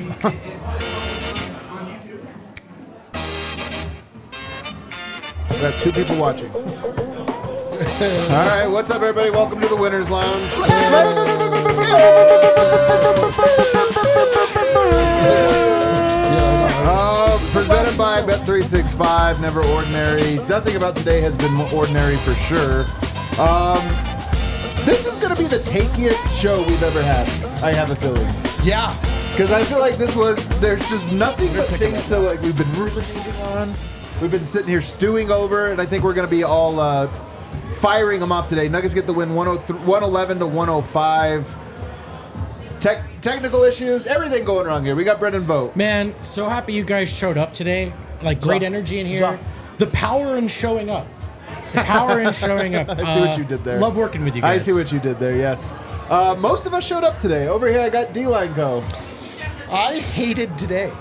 We got two people watching. All right, what's up, everybody? Welcome to the Winners Lounge. Uh, presented by Bet365, never ordinary. Nothing about today has been ordinary for sure. Um, this is going to be the takiest show we've ever had. I have a feeling. Yeah. Because I feel like this was, there's just nothing but things to, like, we've been ruminating on. We've been sitting here stewing over, and I think we're going to be all uh, firing them off today. Nuggets get the win 111 to 105. Tech, technical issues, everything going wrong here. We got Brendan Vogt. Man, so happy you guys showed up today. Like great Drop. energy in here. Drop. The power in showing up. The power in showing up. I see what you did there. Love working with you guys. I see what you did there, yes. Uh, most of us showed up today. Over here, I got D-Line Co. I hated today.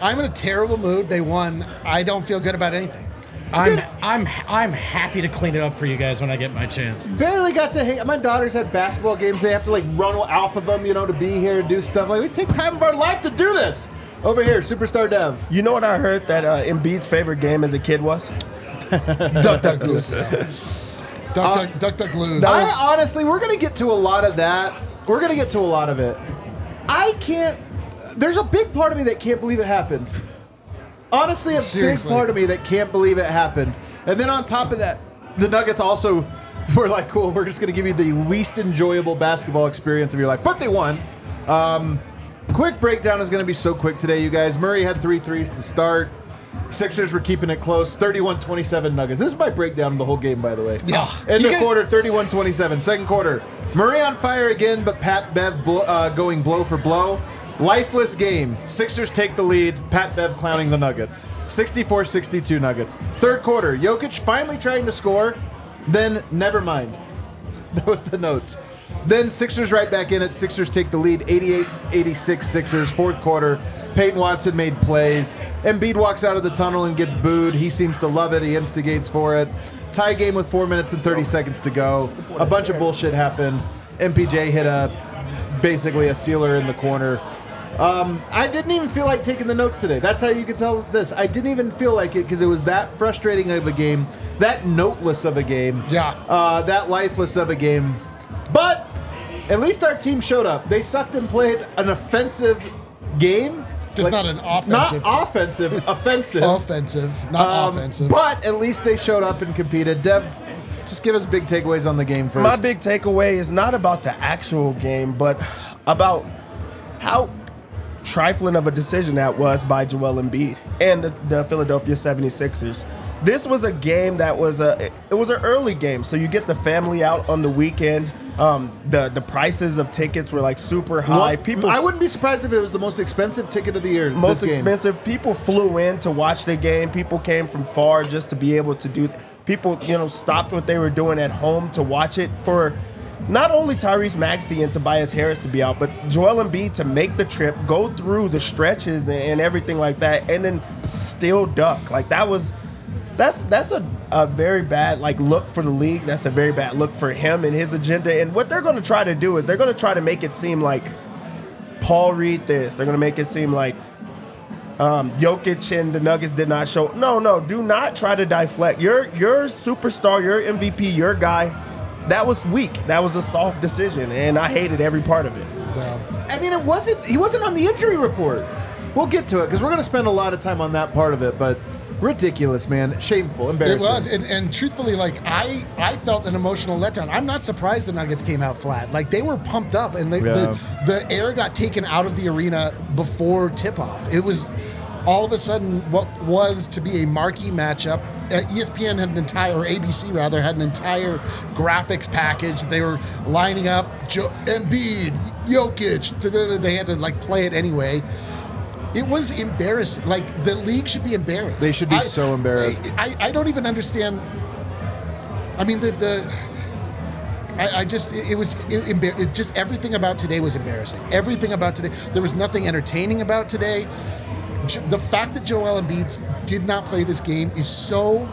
I'm in a terrible mood. They won. I don't feel good about anything. I'm I'm I'm happy to clean it up for you guys when I get my chance. Barely got to hang. My daughters had basketball games. They have to like run off of them, you know, to be here and do stuff. Like we take time of our life to do this. Over here, Superstar Dev. You know what I heard that uh, Embiid's favorite game as a kid was? Duck, duck, goose. Duck, duck, duck, duck, lose. I honestly, we're gonna get to a lot of that. We're gonna get to a lot of it. I can't. There's a big part of me that can't believe it happened. Honestly, a Seriously. big part of me that can't believe it happened. And then on top of that, the Nuggets also were like, "Cool, we're just gonna give you the least enjoyable basketball experience of your life," but they won. Um, quick breakdown is gonna be so quick today, you guys. Murray had three threes to start. Sixers were keeping it close, 31-27 Nuggets. This is my breakdown of the whole game, by the way. Yeah. End of quarter, 31-27. Second quarter, Murray on fire again, but Pat Bev blo- uh, going blow for blow. Lifeless game. Sixers take the lead. Pat Bev clowning the Nuggets. 64-62 Nuggets. Third quarter, Jokic finally trying to score, then never mind. That was the notes. Then Sixers right back in it. Sixers take the lead 88-86 Sixers. Fourth quarter, Peyton Watson made plays. Embiid walks out of the tunnel and gets booed. He seems to love it. He instigates for it. Tie game with 4 minutes and 30 seconds to go. A bunch of bullshit happened. MPJ hit a basically a sealer in the corner. Um, I didn't even feel like taking the notes today. That's how you can tell this. I didn't even feel like it because it was that frustrating of a game, that noteless of a game, Yeah. uh, that lifeless of a game. But at least our team showed up. They sucked and played an offensive game. Just not an offensive. Not offensive, offensive. offensive, not Um, offensive. But at least they showed up and competed. Dev, just give us big takeaways on the game first. My big takeaway is not about the actual game, but about how trifling of a decision that was by Joel Embiid and the, the Philadelphia 76ers. This was a game that was a it was an early game, so you get the family out on the weekend. Um, the the prices of tickets were like super high. What- People I wouldn't be surprised if it was the most expensive ticket of the year. most expensive. People flew in to watch the game. People came from far just to be able to do. People, you know, stopped what they were doing at home to watch it for not only Tyrese Maxey and Tobias Harris to be out, but Joel Embiid to make the trip, go through the stretches and everything like that, and then still duck. Like that was. That's that's a, a very bad like look for the league. That's a very bad look for him and his agenda. And what they're going to try to do is they're going to try to make it seem like Paul Reed this. They're going to make it seem like um, Jokic and the Nuggets did not show. No, no, do not try to deflect. Your your superstar, your MVP, your guy that was weak. That was a soft decision, and I hated every part of it. I mean, it wasn't. He wasn't on the injury report. We'll get to it because we're going to spend a lot of time on that part of it. But ridiculous, man. Shameful, embarrassing. It was, and, and truthfully, like I, I felt an emotional letdown. I'm not surprised the Nuggets came out flat. Like they were pumped up, and the, Yeah. the, the air got taken out of the arena before tip off. It was all of a sudden what was to be a marquee matchup. Uh, ESPN had an entire, or ABC rather, had an entire graphics package. They were lining up jo- Embiid, Jokic. They had to like play it anyway. It was embarrassing. Like the league should be embarrassed. They should be so embarrassed. I, I don't even understand. I mean the the. I, I just it, it was it, embar- it just everything about today was embarrassing. Everything about today. There was nothing entertaining about today. The fact that Joel Embiid did not play this game is so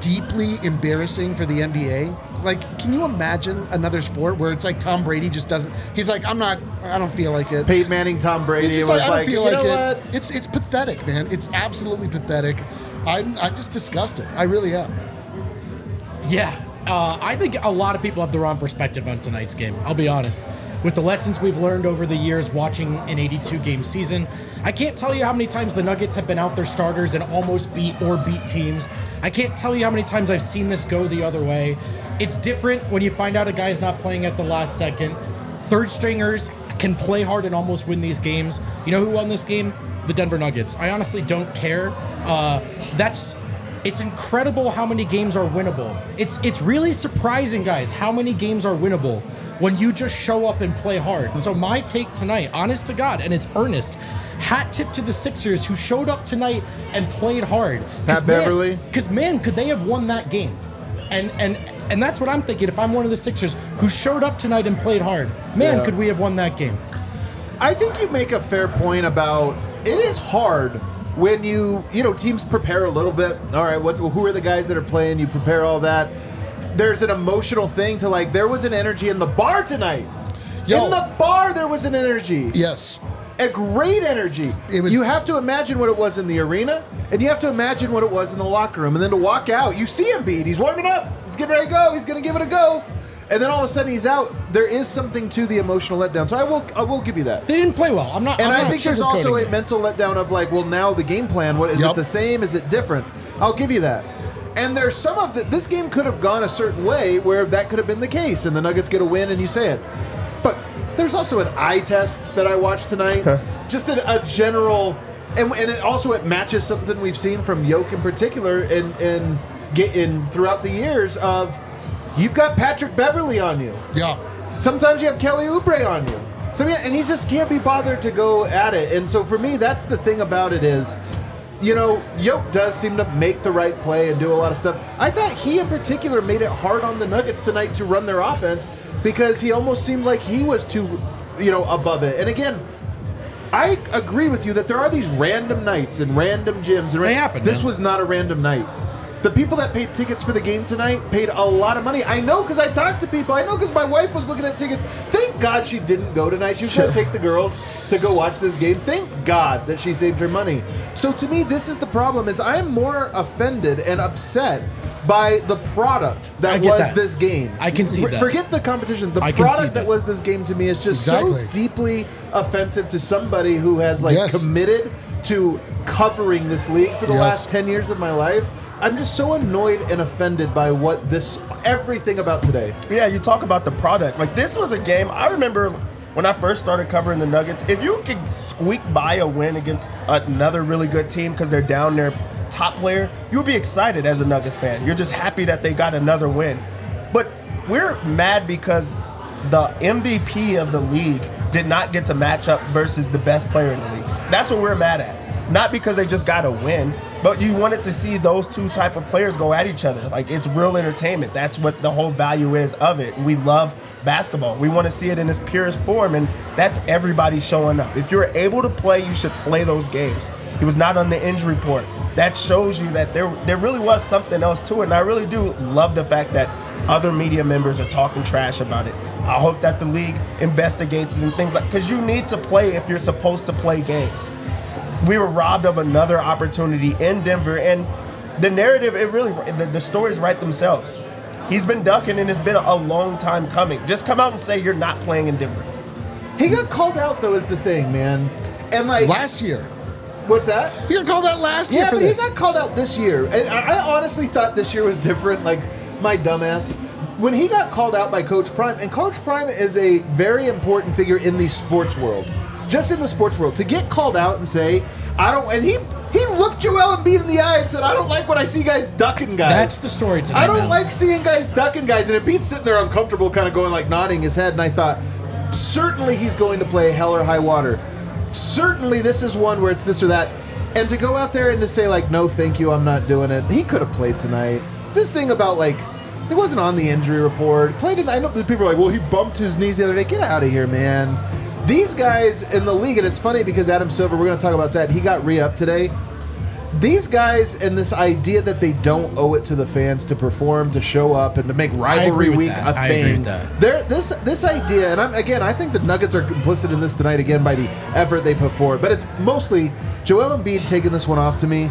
deeply embarrassing for the NBA. Like, can you imagine another sport where it's like Tom Brady just doesn't? He's like, I'm not. I don't feel like it. Peyton Manning, Tom Brady It's just was I don't like, feel you like know it. what? It's it's pathetic, man. It's absolutely pathetic. I'm I'm just disgusted. I really am. Yeah, uh, I think a lot of people have the wrong perspective on tonight's game. I'll be honest. With the lessons we've learned over the years watching an 82 game season, I can't tell you how many times the Nuggets have been out their starters and almost beat or beat teams. I can't tell you how many times I've seen this go the other way. It's different when you find out a guy's not playing at the last second. Third stringers can play hard and almost win these games. You know who won this game? The Denver Nuggets. I honestly don't care. Uh, that's it's incredible how many games are winnable. It's it's really surprising, guys, how many games are winnable when you just show up and play hard. So my take tonight, honest to God, and it's earnest. Hat tip to the Sixers who showed up tonight and played hard. Pat Beverley. Because man, could they have won that game? And and and that's what I'm thinking. If I'm one of the Sixers who showed up tonight and played hard, man, Yeah. could we have won that game? I think you make a fair point about it is hard when you you know teams prepare a little bit. All right, what who are the guys that are playing? You prepare all that. There's an emotional thing to like. There was an energy in the bar tonight. Yo. In the bar, there was an energy. Yes. A great energy. It was- you have to imagine what it was in the arena, and you have to imagine what it was in the locker room, and then to walk out, you see Embiid. He's warming up. He's getting ready to go. He's going to give it a go, and then all of a sudden he's out. There is something to the emotional letdown. So I will, I will give you that. They didn't play well. I'm not. And I'm I not think there's also a it. mental letdown of like, well, now the game plan. What is it? The same? Is it different? I'll give you that. And there's some of the, this game could have gone a certain way where that could have been the case, and the Nuggets get a win, and you say it. There's also an eye test that I watched tonight, just a, a general, and, and it also it matches something we've seen from Yoke in particular, and in get in throughout the years of you've got Patrick Beverley on you. Yeah. Sometimes you have Kelly Oubre on you. So yeah, and he just can't be bothered to go at it. And so for me, that's the thing about it is, you know, Yoke does seem to make the right play and do a lot of stuff. I thought he in particular made it hard on the Nuggets tonight to run their offense because he almost seemed like he was too, you know, above it. And again, I agree with you that there are these random nights and random gyms. And They happen, This man. was not a random night. The people that paid tickets for the game tonight paid a lot of money. I know because I talked to people. I know because my wife was looking at tickets. Thank God she didn't go tonight. She was going to take the girls to go watch this game. Thank God that she saved her money. So to me, this is the problem: is I am more offended and upset by the product I that get was that. this game. I concede For- that. Forget the competition. The I concede product that that. was this game to me is just Exactly. so deeply offensive to somebody who has like Yes. committed to covering this league for the Yes. last 10 years of my life. I'm just so annoyed and offended by what this everything about today. Yeah, you talk about the product. Like this was a game. I remember when I first started covering the Nuggets. If you could squeak by a win against another really good team because they're down their top player, you would be excited as a Nuggets fan. You're just happy that they got another win. But we're mad because the MVP of the league did not get to match up versus the best player in the league. That's what we're mad at. Not because they just got a win, but you wanted to see those two type of players go at each other. Like it's real entertainment. That's what the whole value is of it. We love basketball. We want to see it in its purest form, and that's everybody showing up. If you're able to play, you should play those games. He was not on the injury report. That shows you that there there really was something else to it. And I really do love the fact that other media members are talking trash about it. I hope that the league investigates and things like because you need to play if you're supposed to play games we were robbed of another opportunity in Denver, and the narrative, it really, the, the stories write themselves. He's been ducking, and it's been a long time coming. Just come out and say you're not playing in Denver. He got called out though, is the thing, man. And like, Last year. what's that? He got called out last year Yeah, for but this. he got called out this year, and I, I honestly thought this year was different. Like my dumbass, when he got called out by Coach Prime, and Coach Prime is a very important figure in the sports world, just in the sports world. To get called out and say, "I don't," and he he looked Joel Embiid in the eye and said, "I don't like when I see guys ducking guys." That's the story tonight. I don't man. like seeing guys ducking guys, and Embiid's sitting there uncomfortable, kind of going like nodding his head, and I thought, certainly he's going to play hell or high water. Certainly this is one where it's this or that. And to go out there and to say like, no, thank you, I'm not doing it. He could have played tonight. This thing about like, it wasn't on the injury report. Played in. I know people are like, well, he bumped his knees the other day. Get out of here, man. These guys in the league, and it's funny because Adam Silver, we're going to talk about that. He got re up today these guys and this idea that they don't owe it to the fans to perform, to show up, and to make rivalry week that. a I agree thing. with that. There, this this idea, and I'm again, I think the Nuggets are complicit in this tonight again by the effort they put forward. But it's mostly Joel Embiid taking this one off to me.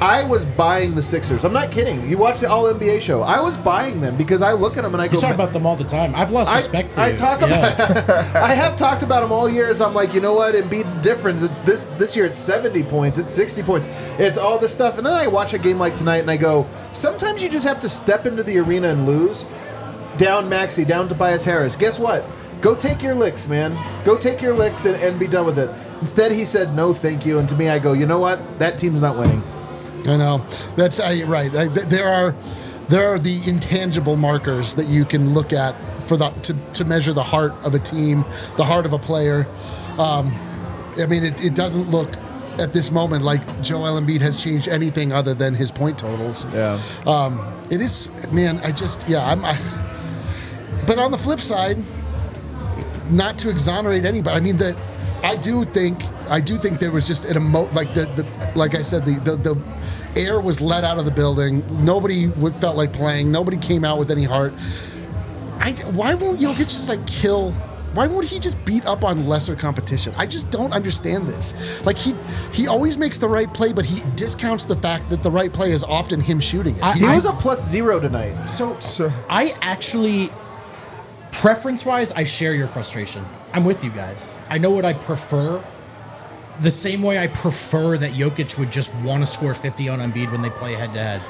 I was buying the Sixers. I'm not kidding. You watch the All NBA show. I was buying them because I look at them and I You go. talk about them all the time. I've lost I, respect for I you. talk Yeah. about. I have talked about them all years. I'm like, you know what? Embiid's different. It's this this year. It's 70 points. It's 60 points. It's all this stuff. And then I watch a game like tonight, and I go, sometimes you just have to step into the arena and lose. Down Maxey, down Tobias Harris. Guess what? Go take your licks, man. Go take your licks and, and be done with it. Instead, he said no, thank you. And to me, I go, you know what? That team's not winning. I know. That's I, right. I, th- there are there are the intangible markers that you can look at for the to, to measure the heart of a team, the heart of a player. Um, I mean, it, it doesn't look at this moment like Joel Embiid has changed anything other than his point totals. Yeah. Um, it is, man. I just, yeah. I'm. I, but on the flip side, not to exonerate anybody. I mean that. I do think. I do think there was just an emo like the, the like I said the, the the air was let out of the building. Nobody would, felt like playing. Nobody came out with any heart. I why won't Jokic just like kill? Why won't he just beat up on lesser competition? I just don't understand this. Like he he always makes the right play, but he discounts the fact that the right play is often him shooting it. I- He He- was a plus zero tonight. So, I actually, preference wise, I share your frustration. I'm with you guys. I know what I prefer. The same way I prefer that Jokic would just want to score 50 on Embiid when they play head to head.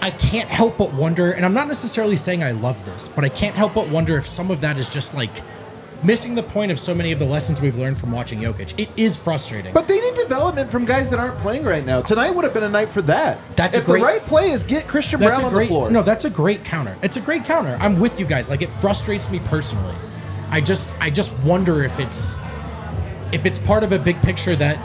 I can't help but wonder, and I'm not necessarily saying I love this, but I can't help but wonder if some of that is just like missing the point of so many of the lessons we've learned from watching Jokic. It is frustrating. But they need development from guys that aren't playing right now. Tonight would have been a night for that. That's if great- the right play is get Christian Braun on great the floor. no. That's a great counter. It's a great counter. I'm with you guys. Like it frustrates me personally. I just I just wonder if it's if it's part of a big picture that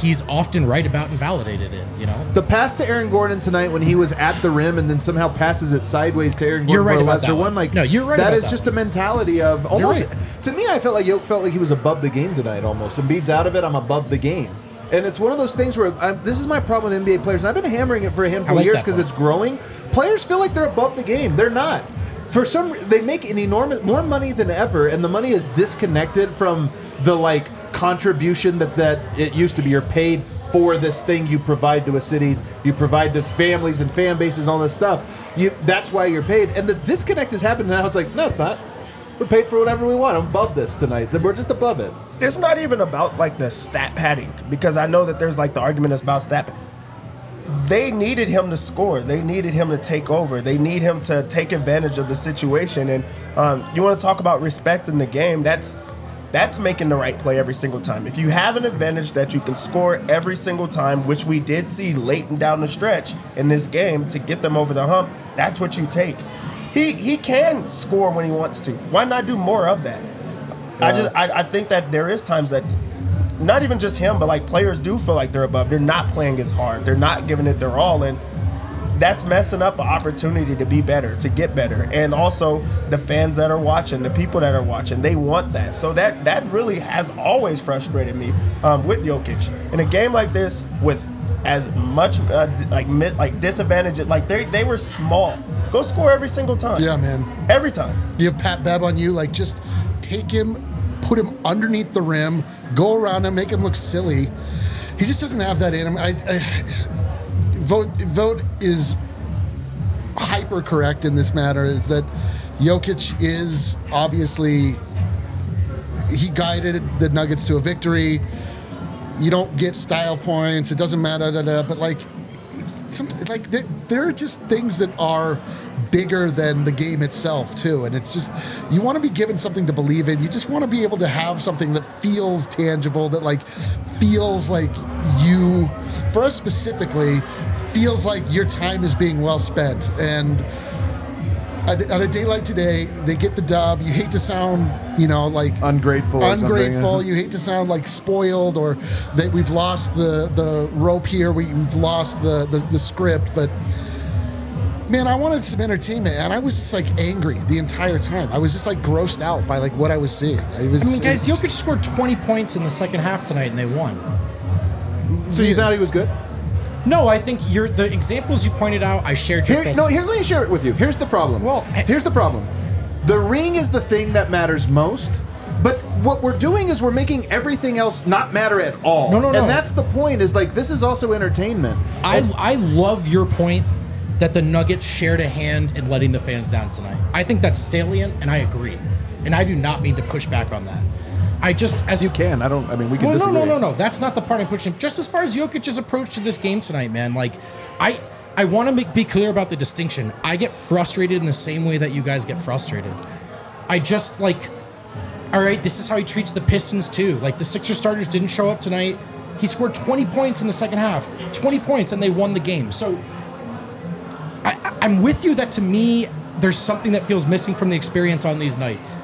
he's often right about and validated in. You know. the pass to Aaron Gordon tonight when he was at the rim and then somehow passes it sideways to Aaron Gordon You're right for a lesser one. one. Like No, you're right That is that just one. a mentality of almost. right. To me, I felt like Yoke felt like he was above the game tonight. Almost. Embiid's out of it. I'm above the game. And it's one of those things where I'm, this is my problem with NBA players, and I've been hammering it for a handful like of years because it's growing. Players feel like they're above the game. They're not. For some, they make an enormous more money than ever, and the money is disconnected from the like contribution that that it used to be. You're paid for this thing you provide to a city, you provide to families and fan bases, all this stuff. You that's why you're paid, and the disconnect has happened now. It's like no, it's not. We're paid for whatever we want. I'm above this tonight. We're just above it. It's not even about like the stat padding because I know that there's like the argument is about stat. They needed him to score. They needed him to take over. They need him to take advantage of the situation. And um, you want to talk about respect in the game? That's that's making the right play every single time. If you have an advantage that you can score every single time, which we did see late and down the stretch in this game to get them over the hump, that's what you take. He he can score when he wants to. Why not do more of that? I just I, I think that there is times that not even just him, but like players do feel like they're above. They're not playing as hard. They're not giving it their all, and that's messing up an opportunity to be better, to get better. And also the fans that are watching, the people that are watching, they want that. So that that really has always frustrated me um, with Jokic in a game like this with as much uh, like like disadvantage. Like they they were small. Go score every single time. yeah, man. Every time. You have Pat Bev on you, like just take him, put him underneath the rim, go around him, make him look silly. He just doesn't have that in him. I, I Vogt Vogt is hyper correct in this matter is that Jokic is obviously he guided the Nuggets to a victory. You don't get style points. It doesn't matter. Da, da, but like, some, like there, there are just things that are bigger than the game itself too. And it's just you want to be given something to believe in. You just want to be able to have something that feels tangible. That like feels like you, for us specifically, feels like your time is being well spent and on a day like today, they get the dub. You hate to sound, you know, like Ungrateful ungrateful. You hate to sound like spoiled or that we've lost the the rope here. We've lost the the, the script, but. Man, I wanted some entertainment, and I was just like angry the entire time. I was just like grossed out by like what I was seeing. I was. I mean, guys, it was- Jokic scored 20 points in the second half tonight, and they won. So you thought he was good? No, I think you're the examples you pointed out. I shared your. Here, no, here, let me share it with you. Here's the problem. Well, eh- here's the problem. The ring is the thing that matters most. But what we're doing is we're making everything else not matter at all. No, no, no. And that's the point. Is like this is also entertainment. I, And- I love your point that the Nuggets shared a hand in letting the fans down tonight. I think that's salient, and I agree. And I do not mean to push back on that. I just as you can. I don't. I mean, we can Well, no, disagree. no, no, no. That's not the part I'm pushing. Just as far as Jokic's approach to this game tonight, man. Like, I I want to make, be clear about the distinction. I get frustrated in the same way that you guys get frustrated. I just like, all right, this is how he treats the Pistons too. Like the Sixer starters didn't show up tonight. He scored 20 points in the second half, 20 points, and they won the game. So I- I'm with you that to me, there's something that feels missing from the experience on these nights.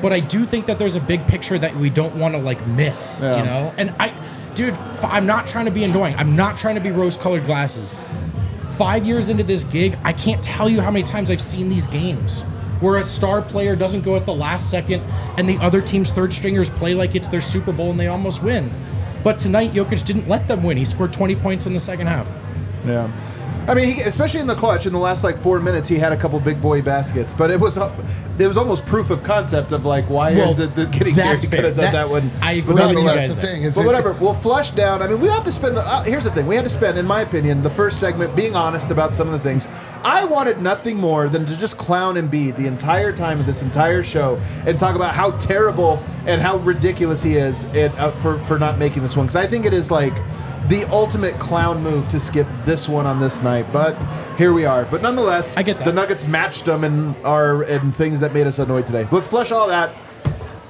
But I do think that there's a big picture that we don't want to like miss, Yeah. you know? And I, dude, f- I'm not trying to be annoying. I'm not trying to be rose colored glasses. Five years into this gig, I can't tell you how many times I've seen these games where a star player doesn't go at the last second and the other team's third stringers play like it's their Super Bowl and they almost win. But tonight, Jokic didn't let them win. He scored 20 points in the second half. Yeah. I mean, he, especially in the clutch, in the last like four minutes, he had a couple big boy baskets, but it was uh, it was almost proof of concept of like why Well, is it that getting that's here? He could have done That- that, one. I agree with the you guys that's the thing. But it- whatever, we'll flush down. I mean, we have to spend the. Uh, here's the thing: we had to spend, in my opinion, the first segment being honest about some of the things. I wanted nothing more than to just clown Embiid the entire time of this entire show and talk about how terrible and how ridiculous he is in, uh, for for not making this one because I think it is like the ultimate clown move to skip this one on this night. But here we are. But nonetheless, I get that. the Nuggets matched them and are in things that made us annoyed today. Let's flush all that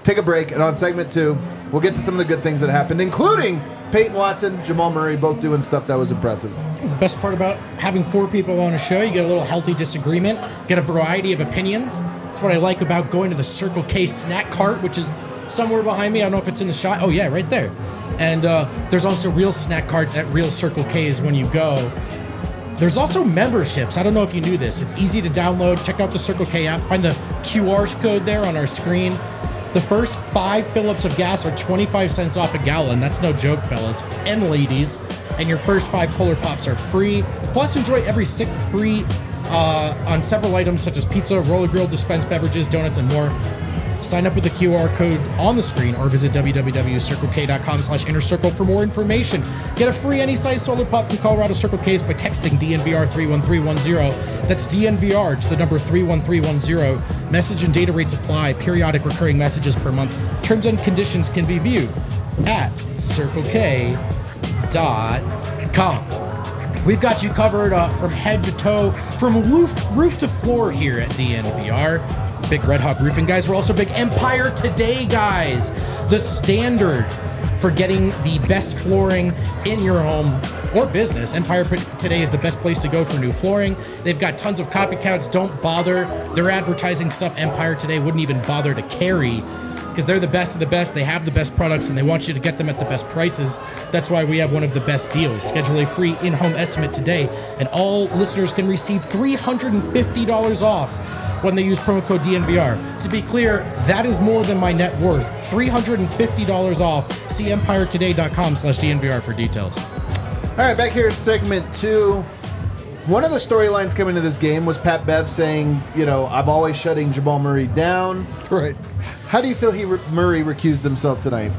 take a break, and on segment two, we'll get to some of the good things that happened, including Peyton Watson, Jamal Murray, both doing stuff that was impressive. The best part about having four people on a show, you get a little healthy disagreement, get a variety of opinions. That's what I like about going to the Circle K snack cart, which is somewhere behind me. I don't know if it's in the shot. Oh, yeah, right there. And uh, there's also real snack carts at real Circle K's when you go. There's also memberships. I don't know if you knew this. It's easy to download. Check out the Circle K app. Find the QR code there on our screen. The first five fill-ups of gas are 25 cents off a gallon. That's no joke, fellas and ladies. And your first five Polar Pops are free. Plus, enjoy every sixth free uh, on several items such as pizza, roller grill, dispensed beverages, donuts, and more. Sign up with the QR code on the screen or visit www.circlek.com slash inner circle for more information. Get a free any size Polar Pop from Colorado Circle K's by texting DNVR 31310. That's DNVR to the number 31310. Message and data rates apply. Periodic recurring messages per month. Terms and conditions can be viewed at circlek.com. We've got you covered uh, from head to toe, from roof roof to floor here at DNVR. Big Red Hawk Roofing guys. We're also big Empire Today guys. The standard for getting the best flooring in your home or business. Empire Today is the best place to go for new flooring. They've got tons of copycats. Don't bother. They're advertising stuff Empire Today wouldn't even bother to carry because they're the best of the best. They have the best products and they want you to get them at the best prices. That's why we have one of the best deals. Schedule a free in home estimate today, and all listeners can receive $350 off when they use promo code DNVR. To be clear, that is more than my net worth. $350 off. See empiretoday.com slash DNVR for details. All right, back here, segment two. One of the storylines coming to this game was Pat Bev saying, you know, I'm always shutting Jamal Murray down. Right. How do you feel he Murray recused himself tonight?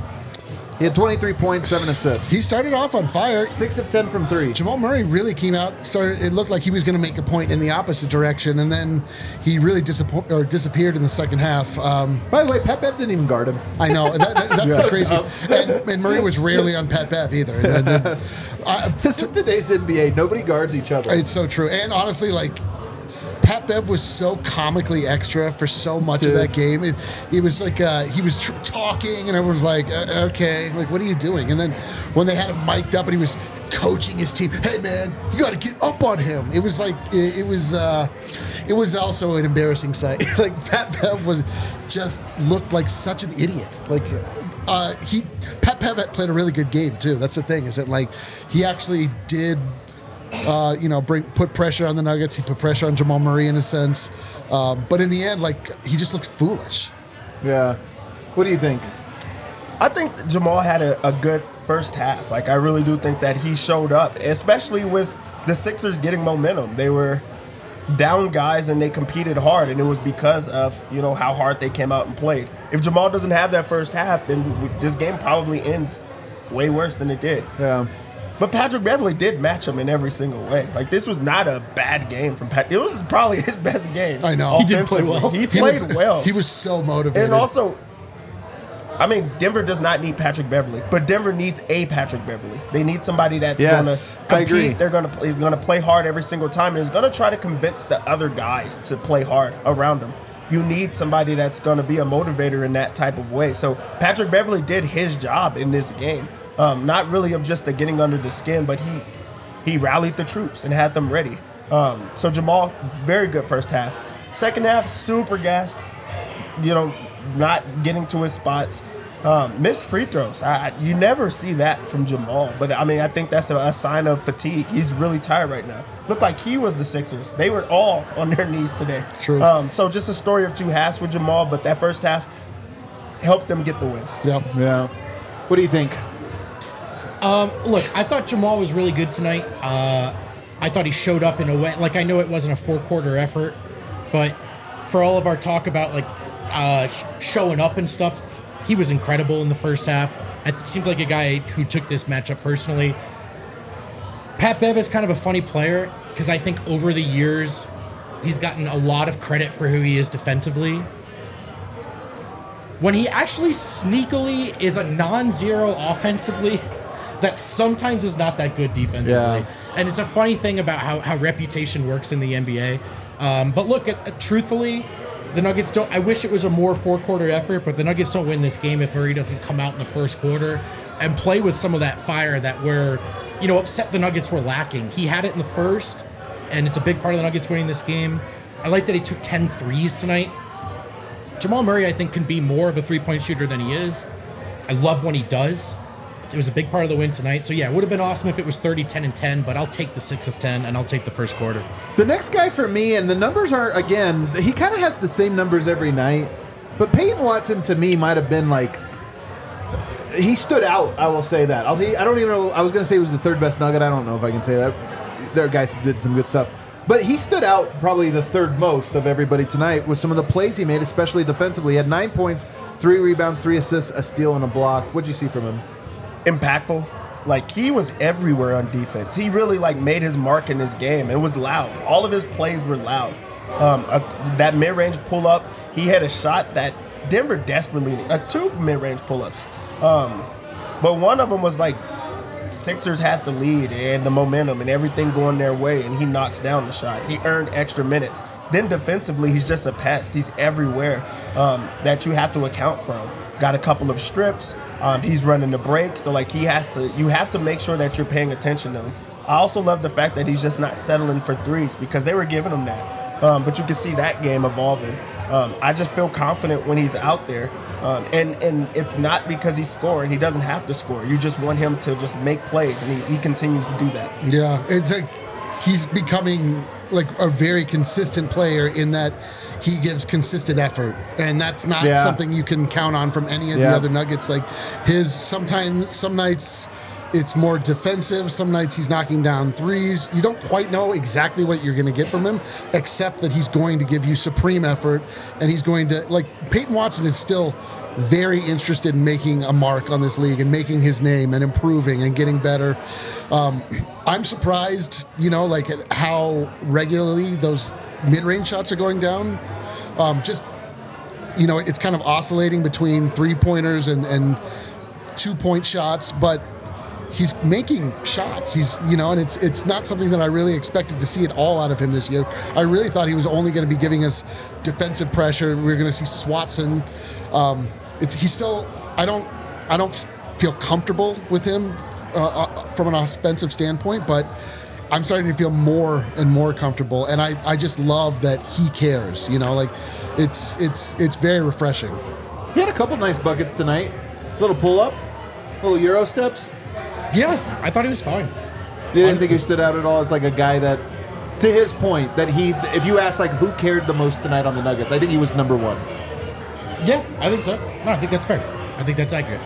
He had 23 points, seven assists. He started off on fire. six of 10 from three. Jamal Murray really came out. Started. It looked like he was going to make a point in the opposite direction, and then he really disappoint or disappeared in the second half. Um, By the way, Pat Bev didn't even guard him. I know that, that- that's so crazy. And, and Murray was rarely on Pat Bev either. And, and, uh, This is today's NBA. Nobody guards each other. It's so true. And honestly, like Pat Bev was so comically extra for so much of that game. It, it was like uh, he was tr- talking, and everyone was like, uh, "Okay, like what are you doing?" And then when they had him mic'd up, and he was coaching his team, "Hey man, you got to get up on him." It was like it, it was uh, it was also an embarrassing sight. like Pat Bev was just looked like such an idiot. Like. Uh, he Pat Bev played a really good game too. That's the thing is that like he actually did uh, you know, bring put pressure on the Nuggets. He put pressure on Jamal Murray in a sense, um, but in the end, like he just looked foolish. yeah. What do you think? I think Jamal had a, a good first half. Like I really do think that he showed up, especially with the Sixers getting momentum. They were down guys and they competed hard, and it was because of you know how hard they came out and played. If Jamal doesn't have that first half, then we, this game probably ends way worse than it did. Yeah. But Patrick Beverley did match him in every single way. Like this was not a bad game from Pat. It was probably his best game. I know. He did play well. He He played was, well. He was so motivated. And also, I mean, Denver does not need Patrick Beverley, but Denver needs a Patrick Beverley. They need somebody that's Yes, going I to agree. They're going to is going to play hard every single time, and is going to try to convince the other guys to play hard around him. You need somebody that's going to be a motivator in that type of way. So Patrick Beverley did his job in this game. Um, not really of just the getting under the skin, but he he rallied the troops and had them ready. Um, so Jamal, very good first half. Second half, super gassed you know, not getting to his spots. Um, missed free throws. I, I- you never see that from Jamal, but I mean, I think that's a, a sign of fatigue. He's really tired right now. Looked like he was the Sixers. They were all on their knees today. It's true. Um, so just a story of two halves with Jamal, but that first half helped them get the win. Yep. Yeah. What do you think? Um, look, I thought Jamal was really good tonight. Uh, I thought he showed up in a way. Like I know it wasn't a four quarter effort, but for all of our talk about like uh, sh- showing up and stuff, he was incredible in the first half. It seemed like a guy who took this matchup personally. Pat Bev is kind of a funny player because I think over the years he's gotten a lot of credit for who he is defensively. When he actually sneakily is a non-zero offensively, that sometimes is not that good defensively. Yeah. And it's a funny thing about how, how reputation works in the NBA. Um, but look, at, truthfully, the Nuggets don't. I wish it was a more four-quarter effort, but the Nuggets don't win this game if Murray doesn't come out in the first quarter and play with some of that fire that were, you know, upset the Nuggets were lacking. He had it in the first, and it's a big part of the Nuggets winning this game. I like that he took 10 threes tonight. Jamal Murray, I think, can be more of a three-point shooter than he is. I love when he does. It was a big part of the win tonight. So yeah, it would have been awesome if it was 30, 10, and 10, but I'll take the six of 10 and I'll take the first quarter. The next guy for me, and the numbers are again, he kind of has the same numbers every night, but Peyton Watson to me might have been like he stood out. I will say that. He, I don't even know. I was going to say he was the third best Nugget. I don't know if I can say that. There are guys who did some good stuff, but he stood out probably the third most of everybody tonight with some of the plays he made, especially defensively. He had nine points, three rebounds, three assists, a steal, and a block. What'd you see from him? Impactful. Like he was everywhere on defense. He really like made his mark in this game. It was loud. All of his plays were loud. Um, uh, that mid-range pull-up, he had a shot that Denver desperately needed. That's two mid-range pull-ups. Um, but one of them was like Sixers had the lead and the momentum and everything going their way, and he knocks down the shot. He earned extra minutes. Then defensively, he's just a pest. He's everywhere um, that you have to account for. Got a couple of strips. Um, he's running the break, so like he has to. You have to make sure that you're paying attention to him. I also love the fact that he's just not settling for threes because they were giving him that. Um, but you can see that game evolving. Um, I just feel confident when he's out there. Um, and and it's not because he's scoring. He doesn't have to score. You just want him to just make plays, and he, he continues to do that. Yeah, it's like he's becoming like a very consistent player in that he gives consistent effort, and that's not Yeah. something you can count on from any of the other Nuggets. Like his sometimes some nights. it's more defensive. Some nights he's knocking down threes. You don't quite know exactly what you're going to get from him, except that he's going to give you supreme effort, and he's going to like Peyton Watson is still very interested in making a mark on this league and making his name and improving and getting better. Um, I'm surprised, you know, like at how regularly those mid-range shots are going down. Um, just you know, it's kind of oscillating between three pointers and, and two point shots, but he's making shots. He's you know, and it's it's not something that I really expected to see it all out of him this year. I really thought he was only going to be giving us defensive pressure. We were going to see Swatson. Um, it's he's still. I don't. I don't feel comfortable with him uh, uh, from an offensive standpoint, but. I'm starting to feel more and more comfortable, and I, I just love that he cares. You know, like it's it's it's very refreshing. He had a couple nice buckets tonight. Little pull up, little Euro steps. Yeah, I thought he was fine. You didn't think he stood out at all as like a guy that, to his point, that he, if you ask like who cared the most tonight on the Nuggets, I think he was number one. Yeah, I think so. No, I think that's fair. I think that's accurate.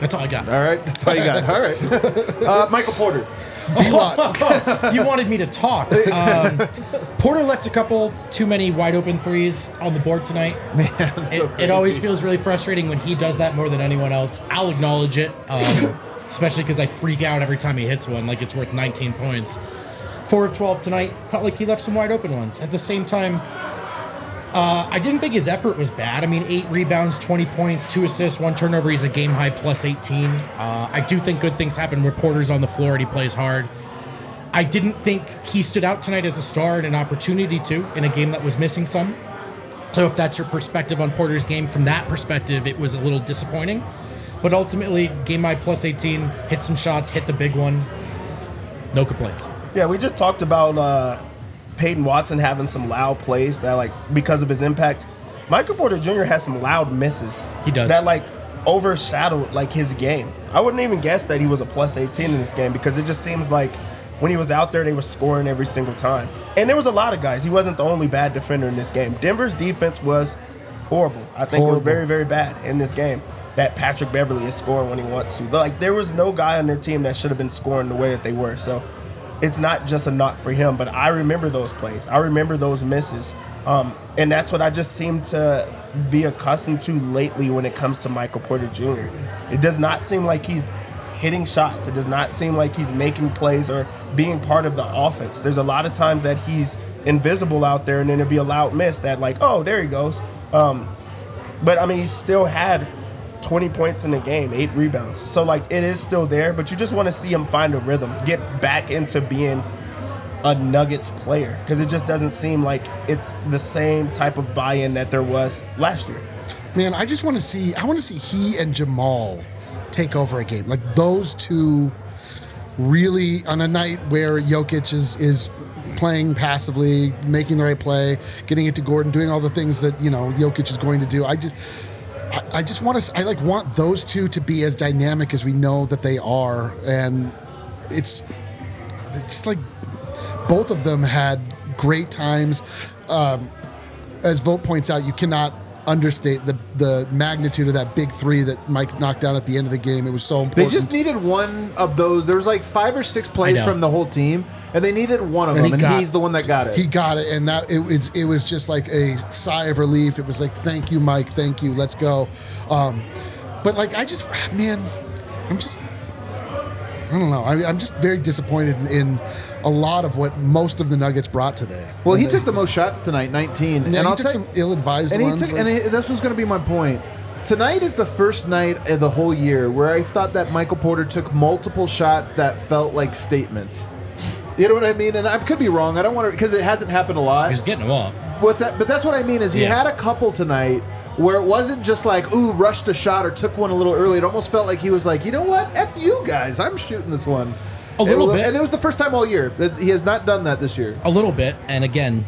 That's all I got. All right, that's all you got. All right, uh, Michael Porter. you wanted me to talk. Um, Porter left a couple too many wide open threes on the board tonight. Man, so it, it always feels really frustrating when he does that more than anyone else. I'll acknowledge it, um, especially because I freak out every time he hits one, like it's worth 19 points. Four of 12 tonight. Felt like he left some wide open ones. At the same time, uh, I didn't think his effort was bad. I mean, eight rebounds, 20 points, two assists, one turnover. He's a game high plus 18. Uh, I do think good things happen when Porter's on the floor and he plays hard. I didn't think he stood out tonight as a star and an opportunity to in a game that was missing some. So if that's your perspective on Porter's game, from that perspective, it was a little disappointing. But ultimately, game high plus 18, hit some shots, hit the big one. No complaints. Yeah, we just talked about uh, Peyton Watson having some loud plays that, like, because of his impact. Michael Porter Jr. has some loud misses. He does. That, like, overshadowed, like, his game. I wouldn't even guess that he was a plus 18 in this game because it just seems like when he was out there, they were scoring every single time. And there was a lot of guys. He wasn't the only bad defender in this game. Denver's defense was horrible. I think they were very, very bad in this game. That Patrick Beverley is scoring when he wants to. Like, there was no guy on their team that should have been scoring the way that they were. So, it's not just a knock for him, but I remember those plays. I remember those misses. Um, and that's what I just seem to be accustomed to lately when it comes to Michael Porter Jr. It does not seem like he's hitting shots. It does not seem like he's making plays or being part of the offense. There's a lot of times that he's invisible out there and then it'll be a loud miss that like, oh, there he goes. Um, but I mean, he still had 20 points in the game, eight rebounds. So like it is still there, but you just want to see him find a rhythm, get back into being a Nuggets player because it just doesn't seem like it's the same type of buy-in that there was last year. Man, I just want to see. I want to see he and Jamal take over a game. Like those two, really on a night where Jokic is is playing passively, making the right play, getting it to Gordon, doing all the things that you know Jokic is going to do. I just. I- I just want to. I like want those two to be as dynamic as we know that they are, and it's it's just like both of them had great times. Um, as Vogt points out, you cannot understate the the magnitude of that big three that Mike knocked down at the end of the game. It was so important. They just needed one of those. There was like five or six plays from the whole team, and they needed one of And them, he and got- he's the one that got it. he got it, and that it was it was just like a sigh of relief. It was like, thank you, Mike, thank you, let's go. Um, but like, I just, man, I'm just, I don't know. I, I'm just very disappointed in, in a lot of what most of the Nuggets brought today. well, he And took the most shots tonight, 19. Yeah, and he I'll took tell some ill-advised and he ones. took, like- and he, this was going to be my point. Tonight is the first night of the whole year where I thought that Michael Porter took multiple shots that felt like statements. You know what I mean? And I could be wrong. I don't want to because it hasn't happened a lot. He's getting them all. What's that? But that's what I mean is he Yeah. had a couple tonight where it wasn't just like ooh rushed a shot or took one a little early. It almost felt like he was like, you know what, f you guys, I'm shooting this one. A little And it- bit. and it was the first time all year. He has not done that this year. A little bit, and again,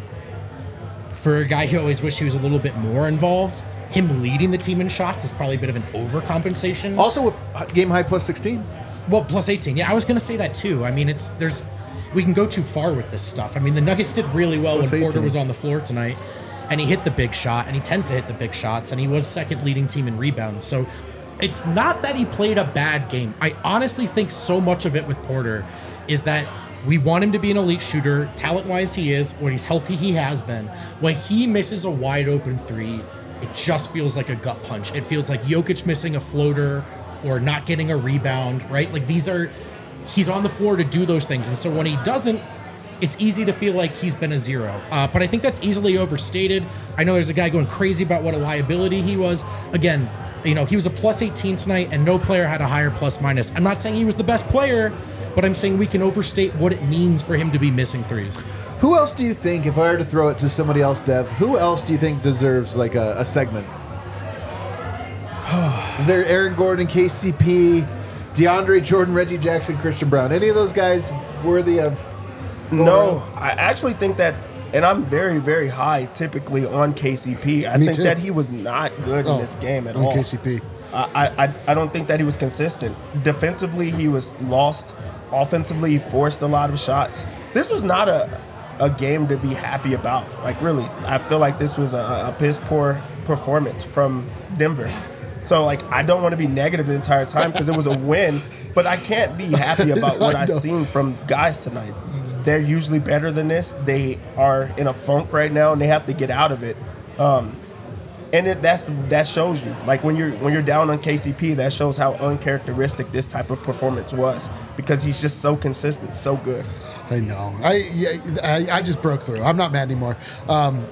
for a guy who always wished he was a little bit more involved, him leading the team in shots is probably a bit of an overcompensation. Also, game high plus 16. Well, plus 18. Yeah, I was going to say that too. I mean, it's there's we can go too far with this stuff. I mean, the Nuggets did really well Plus when Porter was on the floor tonight, and he hit the big shot, and he tends to hit the big shots, and he was second leading team in rebounds. So it's not that he played a bad game. I honestly think so much of it with Porter is that we want him to be an elite shooter. Talent wise, he is. When he's healthy, he has been. When he misses a wide open three, it just feels like a gut punch. It feels like Jokic missing a floater or not getting a rebound, right? Like these are, he's on the floor to do those things. And so when he doesn't, it's easy to feel like he's been a zero. Uh, but I think that's easily overstated. I know there's a guy going crazy about what a liability he was. Again, you know, he was a plus 18 tonight, and no player had a higher plus minus. I'm not saying he was the best player, but I'm saying we can overstate what it means for him to be missing threes. Who else do you think, if I were to throw it to somebody else, Dev, who else do you think deserves like a, a segment? Is there Aaron Gordon, KCP, DeAndre Jordan, Reggie Jackson, Christian Braun? Any of those guys worthy of? No, I actually think that, and I'm very, very high typically on KCP. I Me think too. that he was not good Oh, in this game at all. on all. KCP. I, I, I don't think that he was consistent. Defensively, he was lost. Offensively, he forced a lot of shots. This was not a, a game to be happy about. Like, really, I feel like this was a, a piss poor performance from Denver. So, like, I don't want to be negative the entire time because it was a win, but I can't be happy about what I I've know. seen from guys tonight. They're usually better than this. They are in a funk right now, and they have to get out of it. Um, and it, that's that shows you like when you're when you're down on KCP that shows how uncharacteristic this type of performance was because he's just so consistent so good I know. I yeah. I, I just broke through. I'm not mad anymore. Um,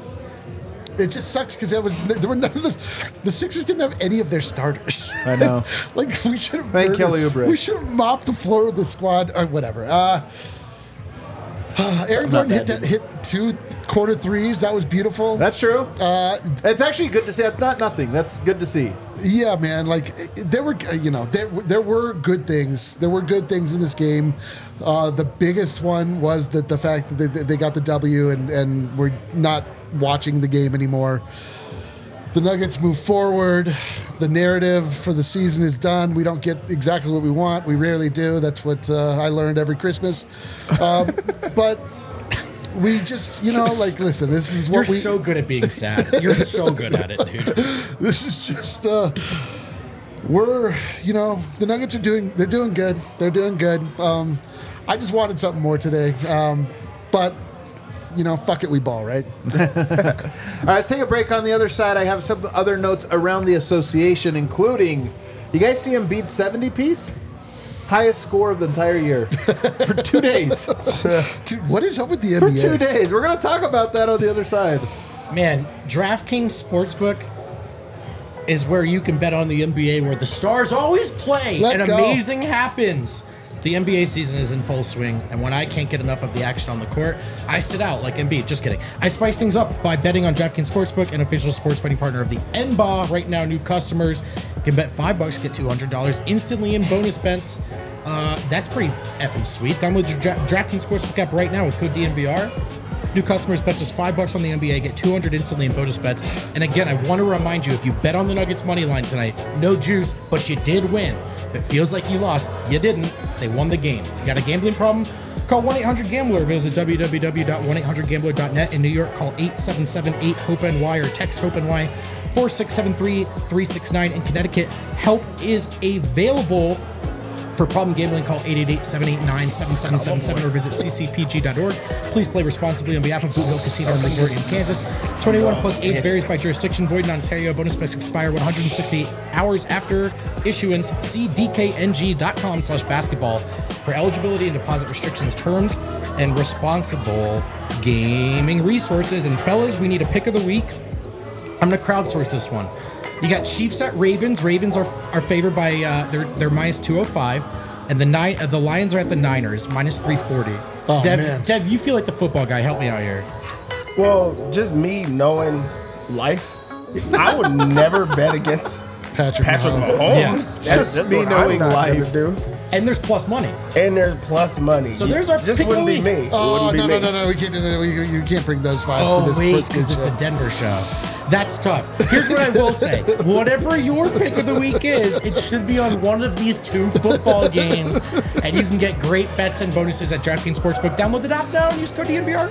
it just sucks because there was there were none of the the Sixers didn't have any of their starters. I know. like we should have. Thank murdered- Kelly Oubre. We should have mopped the floor with the squad or whatever. Uh, Aaron Gordon hit that, hit two quarter threes. That was beautiful. That's true. uh, It's actually good to see. That's not nothing. That's good to see. Yeah, man. Like there were, you know, there there were good things. There were good things in this game. Uh, the biggest one was that the fact that they, they got the W and and we're not watching the game anymore. The Nuggets move forward. The narrative for the season is done. We don't get exactly what we want. We rarely do. That's what uh, I learned every Christmas. Um, but we just, you know, like, listen, this is what You're we. so good at being sad. You're so good at it, dude. this is just uh we're you know the nuggets are doing they're doing good they're doing good um i just wanted something more today um but you know fuck it we ball right All right, let's take a break. On the other side, I have some other notes around the association, including you guys see him beat 70 piece? Highest score of the entire year for two days. dude what is up with the NBA? for two days. We're going to talk about that on the other side. Man, DraftKings Sportsbook is where you can bet on the NBA, where the stars always play Let's and go. amazing happens. The NBA season is in full swing, and when I can't get enough of the action on the court, I sit out like Embiid. Just kidding. I spice things up by betting on DraftKings Sportsbook, an official sports betting partner of the NBA. Right now, new customers can bet five bucks, get two hundred dollars instantly in bonus bets. Uh, that's pretty effing sweet. Download your Dra- DraftKings Sportsbook app right now with code DNVR. New customers bet just five bucks on the NBA, get 200 instantly in bonus bets. And again, I want to remind you if you bet on the Nuggets money line tonight, no juice, but you did win. If it feels like you lost, you didn't. They won the game. If you got a gambling problem, call 1 800 Gambler. Visit www.1800gambler.net. In New York, call 877 8 HOPE NY or text HOPE NY 4673 369. In Connecticut, help is available. For problem gambling, call 888-789-7777 or visit ccpg.org. Please play responsibly on behalf of Boot Hill Casino and Resort in Kansas. 21 plus age varies by jurisdiction. Void in Ontario. Bonus bets expire 168 hours after issuance. See dkng.com slash basketball for eligibility and deposit restrictions, terms, and responsible gaming resources. And fellas, we need a pick of the week. I'm gonna crowdsource this one. You got Chiefs at Ravens. Ravens are are favored by uh, they're they're minus 205, and the nine uh, the Lions are at the Niners minus 340. Oh, Dev, man. Dev, you feel like the football guy. Help me out here. well just me knowing life i would never bet against patrick, patrick Mahomes. mahomes Yeah. That's, Just that's me knowing life. gonna And there's plus money. and there's plus money So there's our just pick of wouldn't the be week. me It Oh wouldn't be no no me. no no! We can't no, no, we, you can't bring those five to Oh this wait, because it's show. a Denver show. That's tough. Here's what I will say: whatever your pick of the week is, it should be on one of these two football games, and you can get great bets and bonuses at DraftKings Sportsbook. Download the app now and use code DNVR.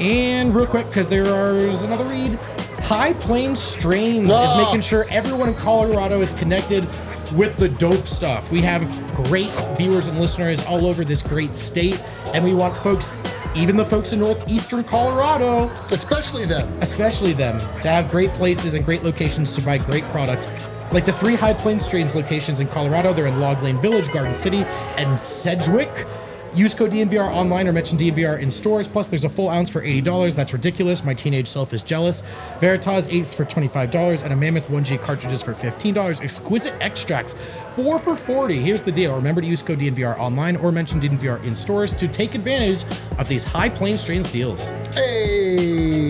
And real quick, because there is another read. High Plains Strains is Oh. making sure everyone in Colorado is connected with the dope stuff. We have great viewers and listeners all over this great state, and we want folks, even the folks in northeastern Colorado, Especially them. especially them, to have great places and great locations to buy great product. Like the three High Plains Strains locations in Colorado, they're in Log Lane Village, Garden City, and Sedgwick. Use code DNVR online or mention DNVR in stores. Plus, there's a full ounce for $80. That's ridiculous. My teenage self is jealous. Veritas eighths for $25 and a Mammoth 1G cartridges for $15. Exquisite extracts, four for 40 Here's the deal. Remember to use code DNVR online or mention DNVR in stores to take advantage of these High Plains Strains deals. Hey.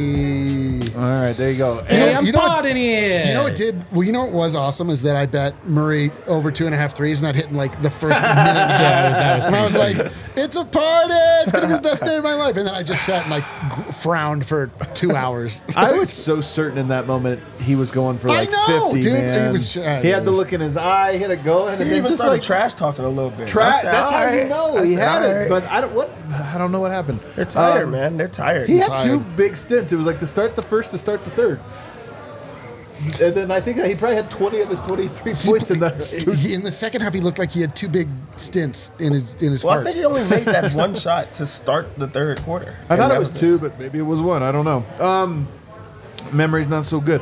All right, there you go. You know- Hey, I'm you know what- potting it. You know what did? Well, you know what was awesome is that I bet Murray over two and a half threes, not hitting like the first minute. And, that was, that was and I was pretty like, "It's a party! It's gonna be the best day of my life." And then I just sat and like g- frowned for two hours. I was so certain in that moment he was going for I like know, 50, dude. man. He was- uh, he had the look in his eye, he had it going, and He then even just like trash talking a little bit. Tra- I said, that's how you know I he said, had it. But I don't what I don't know what happened. they're tired, Um, man. They're tired. He had tired. two big stints. It was like to start the first, to start the third. And then I think he probably had 20 of his 23 points in that. He- in the second half, he looked like he had two big stints in his in his well, I think he only made that one shot to start the third quarter. I thought it was two, but maybe it was one. I don't know. Um, memory's not so good.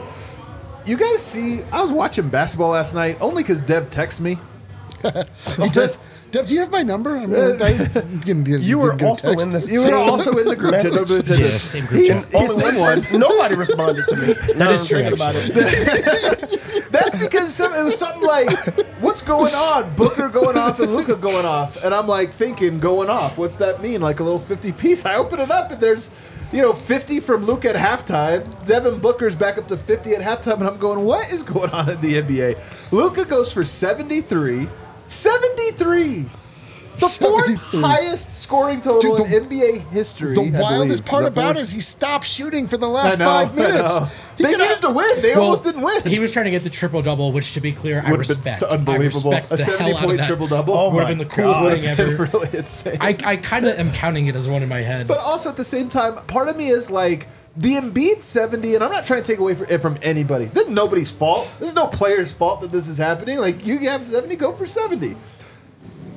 You guys see, I was watching basketball last night only because Dev texted me. He does- Dev, do you have my number? I'm gonna, I can give- You were also text. in the You were also in the group chat. message. Yeah, same group He's, chat. he's Only one one. Nobody responded to me. That is true, About it. That's because some, it was something like, "What's going on? Booker going off and Luka going off," and I'm like thinking, "Going off? What's that mean? Like a little 50 piece?" I open it up and there's, you know, 50 from Luka at halftime. Devin Booker's back up to 50 at halftime, and I'm going, "What is going on in the NBA?" Luka goes for 73, 73. The fourth 73. highest scoring total Dude, the- in NBA history. The I wildest believe. part The about fourth- it is he stopped shooting for the last know, five minutes. know. He They could needed have- to win. They Well, almost didn't win. He was trying to get the triple double, which, to be clear, I Would've been respect. so unbelievable. I respect a the 70 hell out of point that. triple double. Oh Would my have been the coolest God. thing ever. really insane. I, I kind of am counting it as one in my head. But also at the same time, part of me is like the Embiid 70, and I'm not trying to take away from, it from anybody. This is nobody's fault. This is no player's fault that this is happening. Like you have 70, go for 70.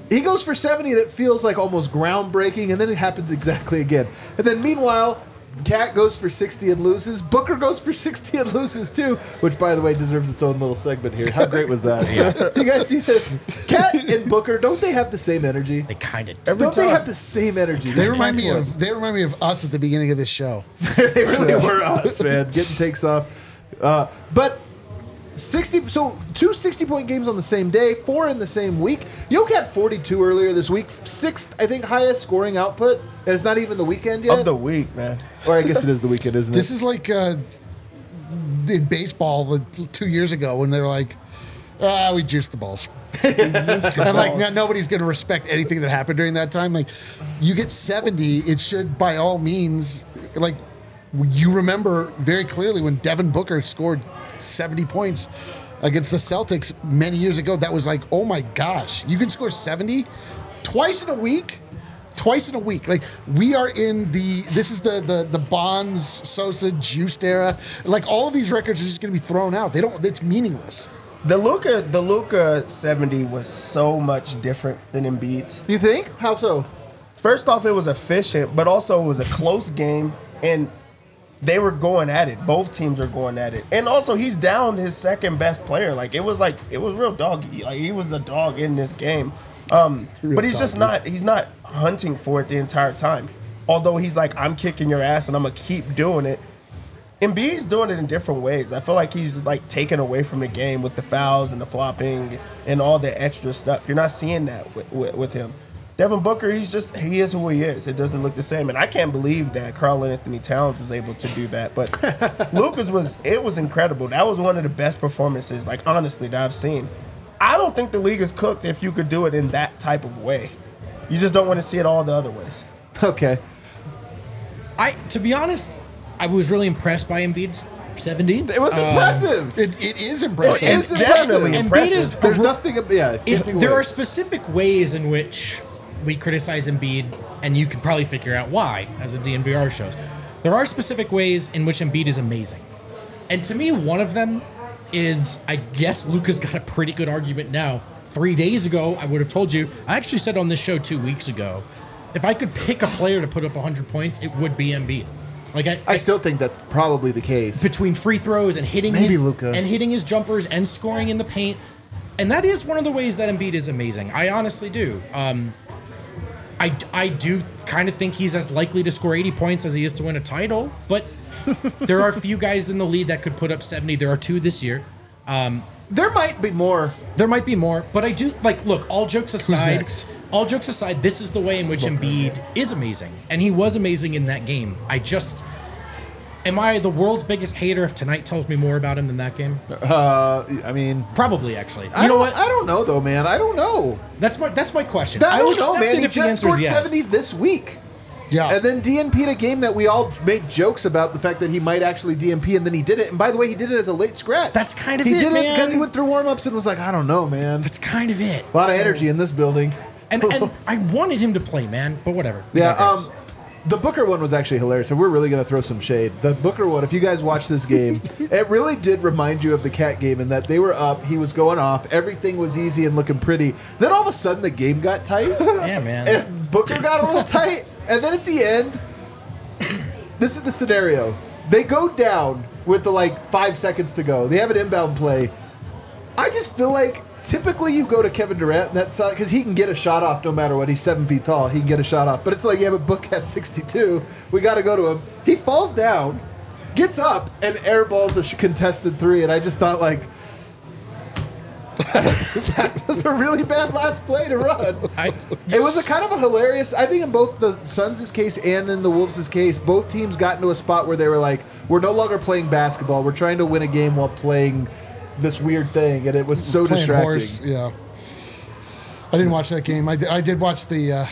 He goes for 70 and it feels like almost groundbreaking, and then it happens exactly again. And then meanwhile, KAT goes for 60 and loses. Booker goes for 60 and loses too, which by the way deserves its own little segment here. How great was that? you guys see this? KAT and Booker, don't they have the same energy? they kind of. Every Don't they time. have the same energy? They They're remind me of they remind me of us at the beginning of this show. they really were us, man. Getting takes off. Uh, but 60, so two 60 point games on the same day, four in the same week. Yoke had 42 earlier this week, sixth, I think, highest scoring output. And it's not even the weekend yet. Of the week, man. or I guess it is the weekend, isn't it? This is like uh, in baseball like, two years ago when they were like, ah, we juiced the balls. and like no, nobody's going to respect anything that happened during that time. Like you get 70, it should by all means like you remember very clearly when Devin Booker scored 70 points against the Celtics many years ago. That was like, oh my gosh, you can score 70 twice in a week. Twice in a week, like we are in the. This is the the the Bonds, Sosa, Juiced era. Like all of these records are just going to be thrown out. They don't. It's meaningless. The Luka, the Luka 70 was so much different than Embiid's. you think? How so? First off, it was efficient, but also it was a close game, and they were going at it. Both teams were going at it, and also he's down his second best player. Like it was like it was real doggy. Like he was a dog in this game. Um, but he's just not. He's not hunting for it the entire time. Although he's like, I'm kicking your ass, and I'm gonna keep doing it. Embiid's doing it in different ways. I feel like he's like taken away from the game with the fouls and the flopping and all the extra stuff. You're not seeing that with, with, with him. Devin Booker, he's just he is who he is. It doesn't look the same, and I can't believe that Karl-Anthony Towns was able to do that. But Lucas was it was incredible. That was one of the best performances, like honestly, that I've seen. I don't think the league is cooked if you could do it in that type of way. You just don't want to see it all the other ways. Okay. I, to be honest, I was really impressed by Embiid's 17. It was Um, impressive. It, it is it impressive. is definitely impressive. Embiid is There's nothing. Yeah. It- can't there away. are specific ways in which we criticize Embiid, and you can probably figure out why, as the DNVR shows. There are specific ways in which Embiid is amazing. And to me, one of them is I guess Luka's got a pretty good argument now. Three days ago, I would have told you. I actually said on this show two weeks ago, if I could pick a player to put up 100 points, it would be Embiid. Like I, I still think that's probably the case. between free throws and hitting Maybe his Luka. and hitting his jumpers and scoring in the paint. And that is one of the ways that Embiid is amazing. I honestly do. Um, I, I do kind of think he's as likely to score 80 points as he is to win a title, but there are a few guys in the league that could put up 70. There are two this year. Um, There might be more. there might be more, but I do like look, all jokes aside, all jokes aside, this is the way in which Embiid is amazing. And he was amazing in that game. I just am I the world's biggest hater if tonight tells me more about him than that game? Uh, I mean, Probably actually. You I know don't, what? I don't know though, man. I don't know. That's my that's my question. That, I will don't know, man. He just scored yes. 70 this week. Yeah. And then DNP'd a game that we all made jokes about the fact that he might actually DNP, and then he did it. And by the way, he did it as a late scratch. That's kind of he it, did it man. because he went through warm ups and was like, I don't know, man. That's kind of it. a lot of energy in this building. And and I wanted him to play, man, but whatever. Yeah, digress. um, the Booker one was actually hilarious, and we're really going to throw some shade. The Booker one, if you guys watch this game, it really did remind you of the KAT game in that they were up, he was going off, everything was easy and looking pretty. Then all of a sudden, the game got tight. yeah, man. and Booker got a little tight. And then at the end, this is the scenario. They go down with the like five seconds to go. They have an inbound play. I just feel like typically you go to Kevin Durant and that's uh, because he can get a shot off no matter what. He's seven feet tall. He can get a shot off. But it's like, yeah, but Book has 62. We got to go to him. He falls down, gets up, and airballs a contested three. And I just thought, like, that was a really bad last play to run. I, It was a kind of a hilarious. I think in both the Suns' case and in the Wolves' case, both teams got into a spot where they were like, "We're no longer playing basketball. We're trying to win a game while playing this weird thing," and it was so Playing distracting. horse, yeah. I didn't watch that game. I did, I did watch the. Uh,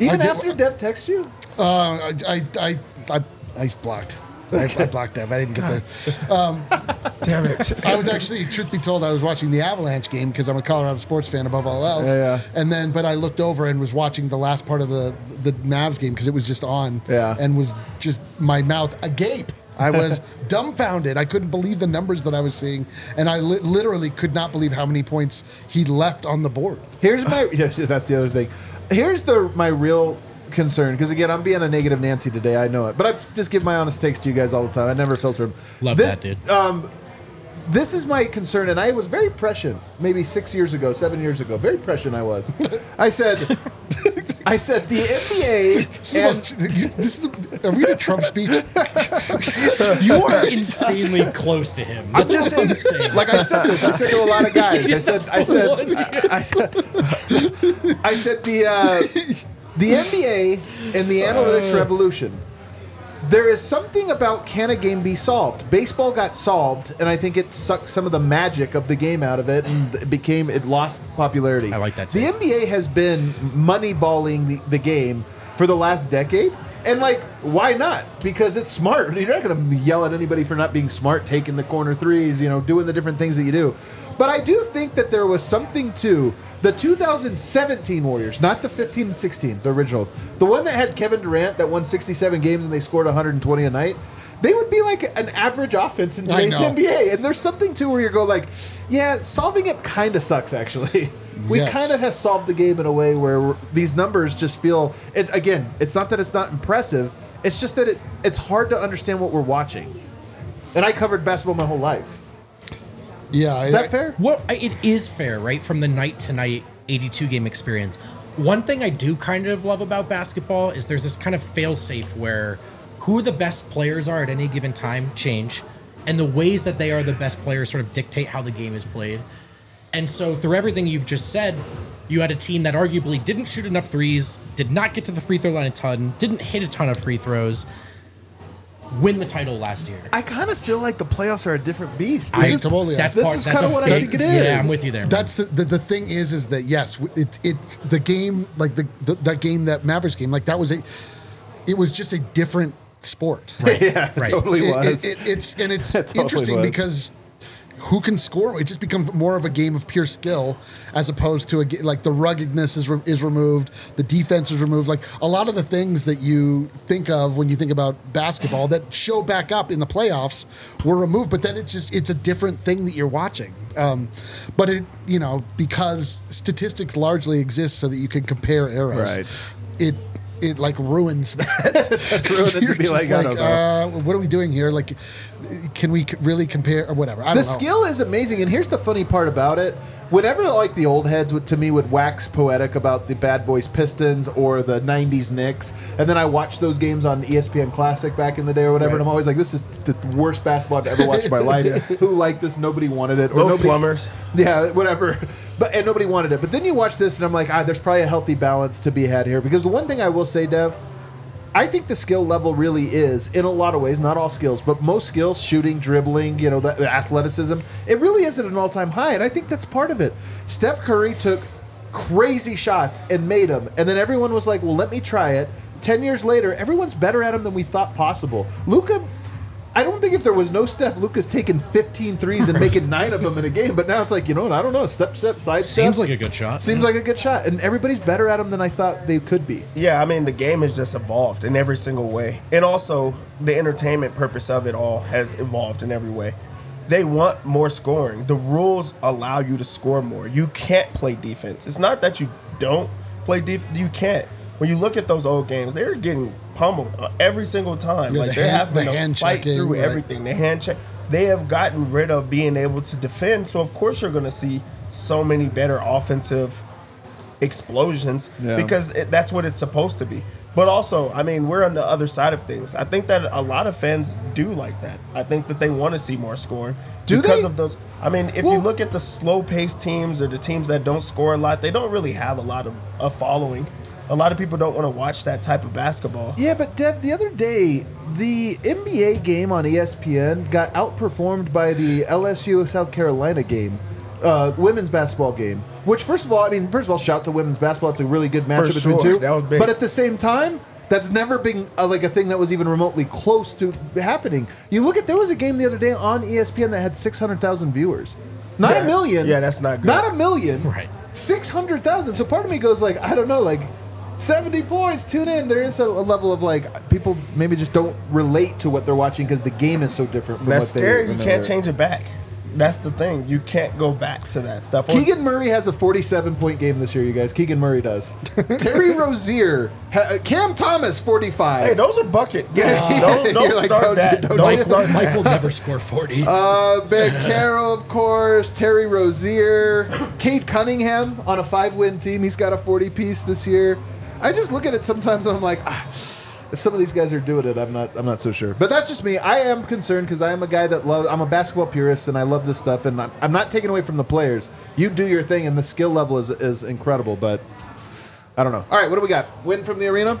Even did, after Dev texted you, Uh, I, I, I, I blocked. I, I blocked Dev. I didn't get the. Damn it. I was actually, truth be told, I was watching the Avalanche game because I'm a Colorado sports fan above all else. Yeah, yeah. And then, but I looked over and was watching the last part of the the Mavs game because it was just on. Yeah. And was just my mouth agape. I was dumbfounded. I couldn't believe the numbers that I was seeing, and I li- literally could not believe how many points he left on the board. here's my. Yeah, that's the other thing. Here's the my real concern because again, I'm being a negative Nancy today. I know it, but I just give my honest takes to you guys all the time. I never filter them. Love that, dude. Um, this is my concern, and I was very prescient maybe six years ago, seven years ago. Very prescient I was. I said, I said the NBA. This is, the and- most, this is the, are we in a Trump speech? you are insanely close to him. I'm That's just all I'm saying, saying. like I said this, I said to a lot of guys. I said, I said, one. I, I said, I said the uh, the NBA and the analytics revolution. There is something about can a game be solved? Baseball got solved, and I think it sucked some of the magic of the game out of it, and it became it lost popularity. I like that The. NBA has been moneyballing the, the game for the last decade. And like, why not? Because it's smart. You're not going to yell at anybody for not being smart, taking the corner threes, you know, doing the different things that you do. But I do think that there was something to the 2017 Warriors, not the 15 and 16, the original, the one that had Kevin Durant that won 67 games and they scored 120 a night. They would be like an average offense in today's. NBA, and there's something to where you go like, yeah, solving it kind of sucks actually. We Yes. kind of have solved the game in a way where we're- these numbers just feel. It, again, it's not that it's not impressive. It's just that it, it's hard to understand what we're watching. And I covered basketball my whole life. Yeah. Is that fair? Well, it is fair, right? From the night to night 82 game experience. One thing I do kind of love about basketball is there's this kind of fail safe where who the best players are at any given time change, and the ways that they are the best players sort of dictate how the game is played. And so, through everything you've just said, you had a team that arguably didn't shoot enough threes, did not get to the free throw line a ton, didn't hit a ton of free throws, win the title last year. I kind of feel like the playoffs are a different beast. I This is- totally. That's This part. is that's kinda a what I think it is. Yeah, I'm with you there. That's the, the the thing is is that yes, it it's the game like the, the that game that Mavericks game like that was a it was just a different sport. right. yeah, right. totally It- was. it- it- it's and it's totally interesting was. because who can score. It just becomes more of a game of pure skill as opposed to a like the ruggedness is re- is removed, the defense is removed. Like a lot of the things that you think of when you think about basketball that show back up in the playoffs were removed. But then it's just it's a different thing that you're watching. Um, but it you know because statistics largely exist so that you can compare eras. Right. It it like ruins that. That's ruined it to be like, I don't know. Uh, what are we doing here? Like, can we really compare or whatever? I the don't know. skill is amazing, and here's the funny part about it. Whenever like the old heads would to me would wax poetic about the Bad Boys Pistons or the '90s Knicks, and then I watched those games on ESPN Classic back in the day or whatever, and I'm always like, "This is the worst basketball I've ever watched in my life." Who liked this? Nobody wanted it. Or No nobody, plumbers. Yeah, whatever. But and nobody wanted it. But then you watch this, and I'm like, ah, there's probably a healthy balance to be had here because the one thing I will say, Dev. I think the skill level really is, in a lot of ways, not all skills, but most skills, shooting, dribbling, you know, athleticism, it really is at an all time high. And I think that's part of it. Steph Curry took crazy shots and made them. And then everyone was like, well, let me try it. 10 years later, everyone's better at them than we thought possible. Luka. I don't think if there was no Steph, Luka's taking 15 threes and making nine of them in a game. But now it's like, you know what? I don't know. Step, step, side step. Seems like a good shot. Seems like a good shot. And everybody's better at them than I thought they could be. Yeah, I mean the game has just evolved in every single way, and also the entertainment purpose of it all has evolved in every way. They want more scoring. The rules allow you to score more. You can't play defense. It's not that you don't play defense. You can't. When you look at those old games, they're getting pummeled uh, every single time. Yeah, like the they're hand- having the to hand fight checking, through right. everything. The hand check. They have gotten rid of being able to defend. So of course you're going to see so many better offensive explosions Yeah. because it, that's what it's supposed to be. But also, I mean, we're on the other side of things. I think that a lot of fans do like that. I think that they want to see more scoring Do because they? of those. I mean, if Well- you look at the slow-paced teams or the teams that don't score a lot, they don't really have a lot of a following. A lot of people don't want to watch that type of basketball. Yeah, but Dev, the other day, the NBA game on ESPN got outperformed by the LSU South Carolina game, uh, women's basketball game. Which, first of all, I mean, first of all, shout to women's basketball. It's a really good matchup between sure. two. That was big. But at the same time, that's never been uh, like a thing that was even remotely close to happening. You look at there was a game the other day on ESPN that had six hundred thousand viewers, not a million. Yeah, that's not good. Not a million. Right. Six hundred thousand. So part of me goes like, I don't know, like. 70 points, tune in. There is a, a level of like people maybe just don't relate to what they're watching because the game is so different from That's what they scary. You can't change it back. That's the thing. You can't go back to that stuff. Keegan Murray has a 47 point game this year, you guys. Keegan Murray does. Terry Rozier, ha- Cam Thomas, 45. Hey, those are bucket games. don't don't You're like, start don't- that. don't Don't, start Mike that. will never score 40. Uh, Ben Carroll, of course. Terry Rozier. Cade Cunningham on a five win team. He's got a 40 piece this year. I just look at it sometimes and I'm like, ah, if some of these guys are doing it, I'm not. I'm not so sure. But that's just me. I am concerned because I am a guy that loves. I'm a basketball purist and I love this stuff. And I'm, I'm not taking away from the players. You do your thing, and the skill level is is incredible. But I don't know. All right, what do we got? Win from the arena.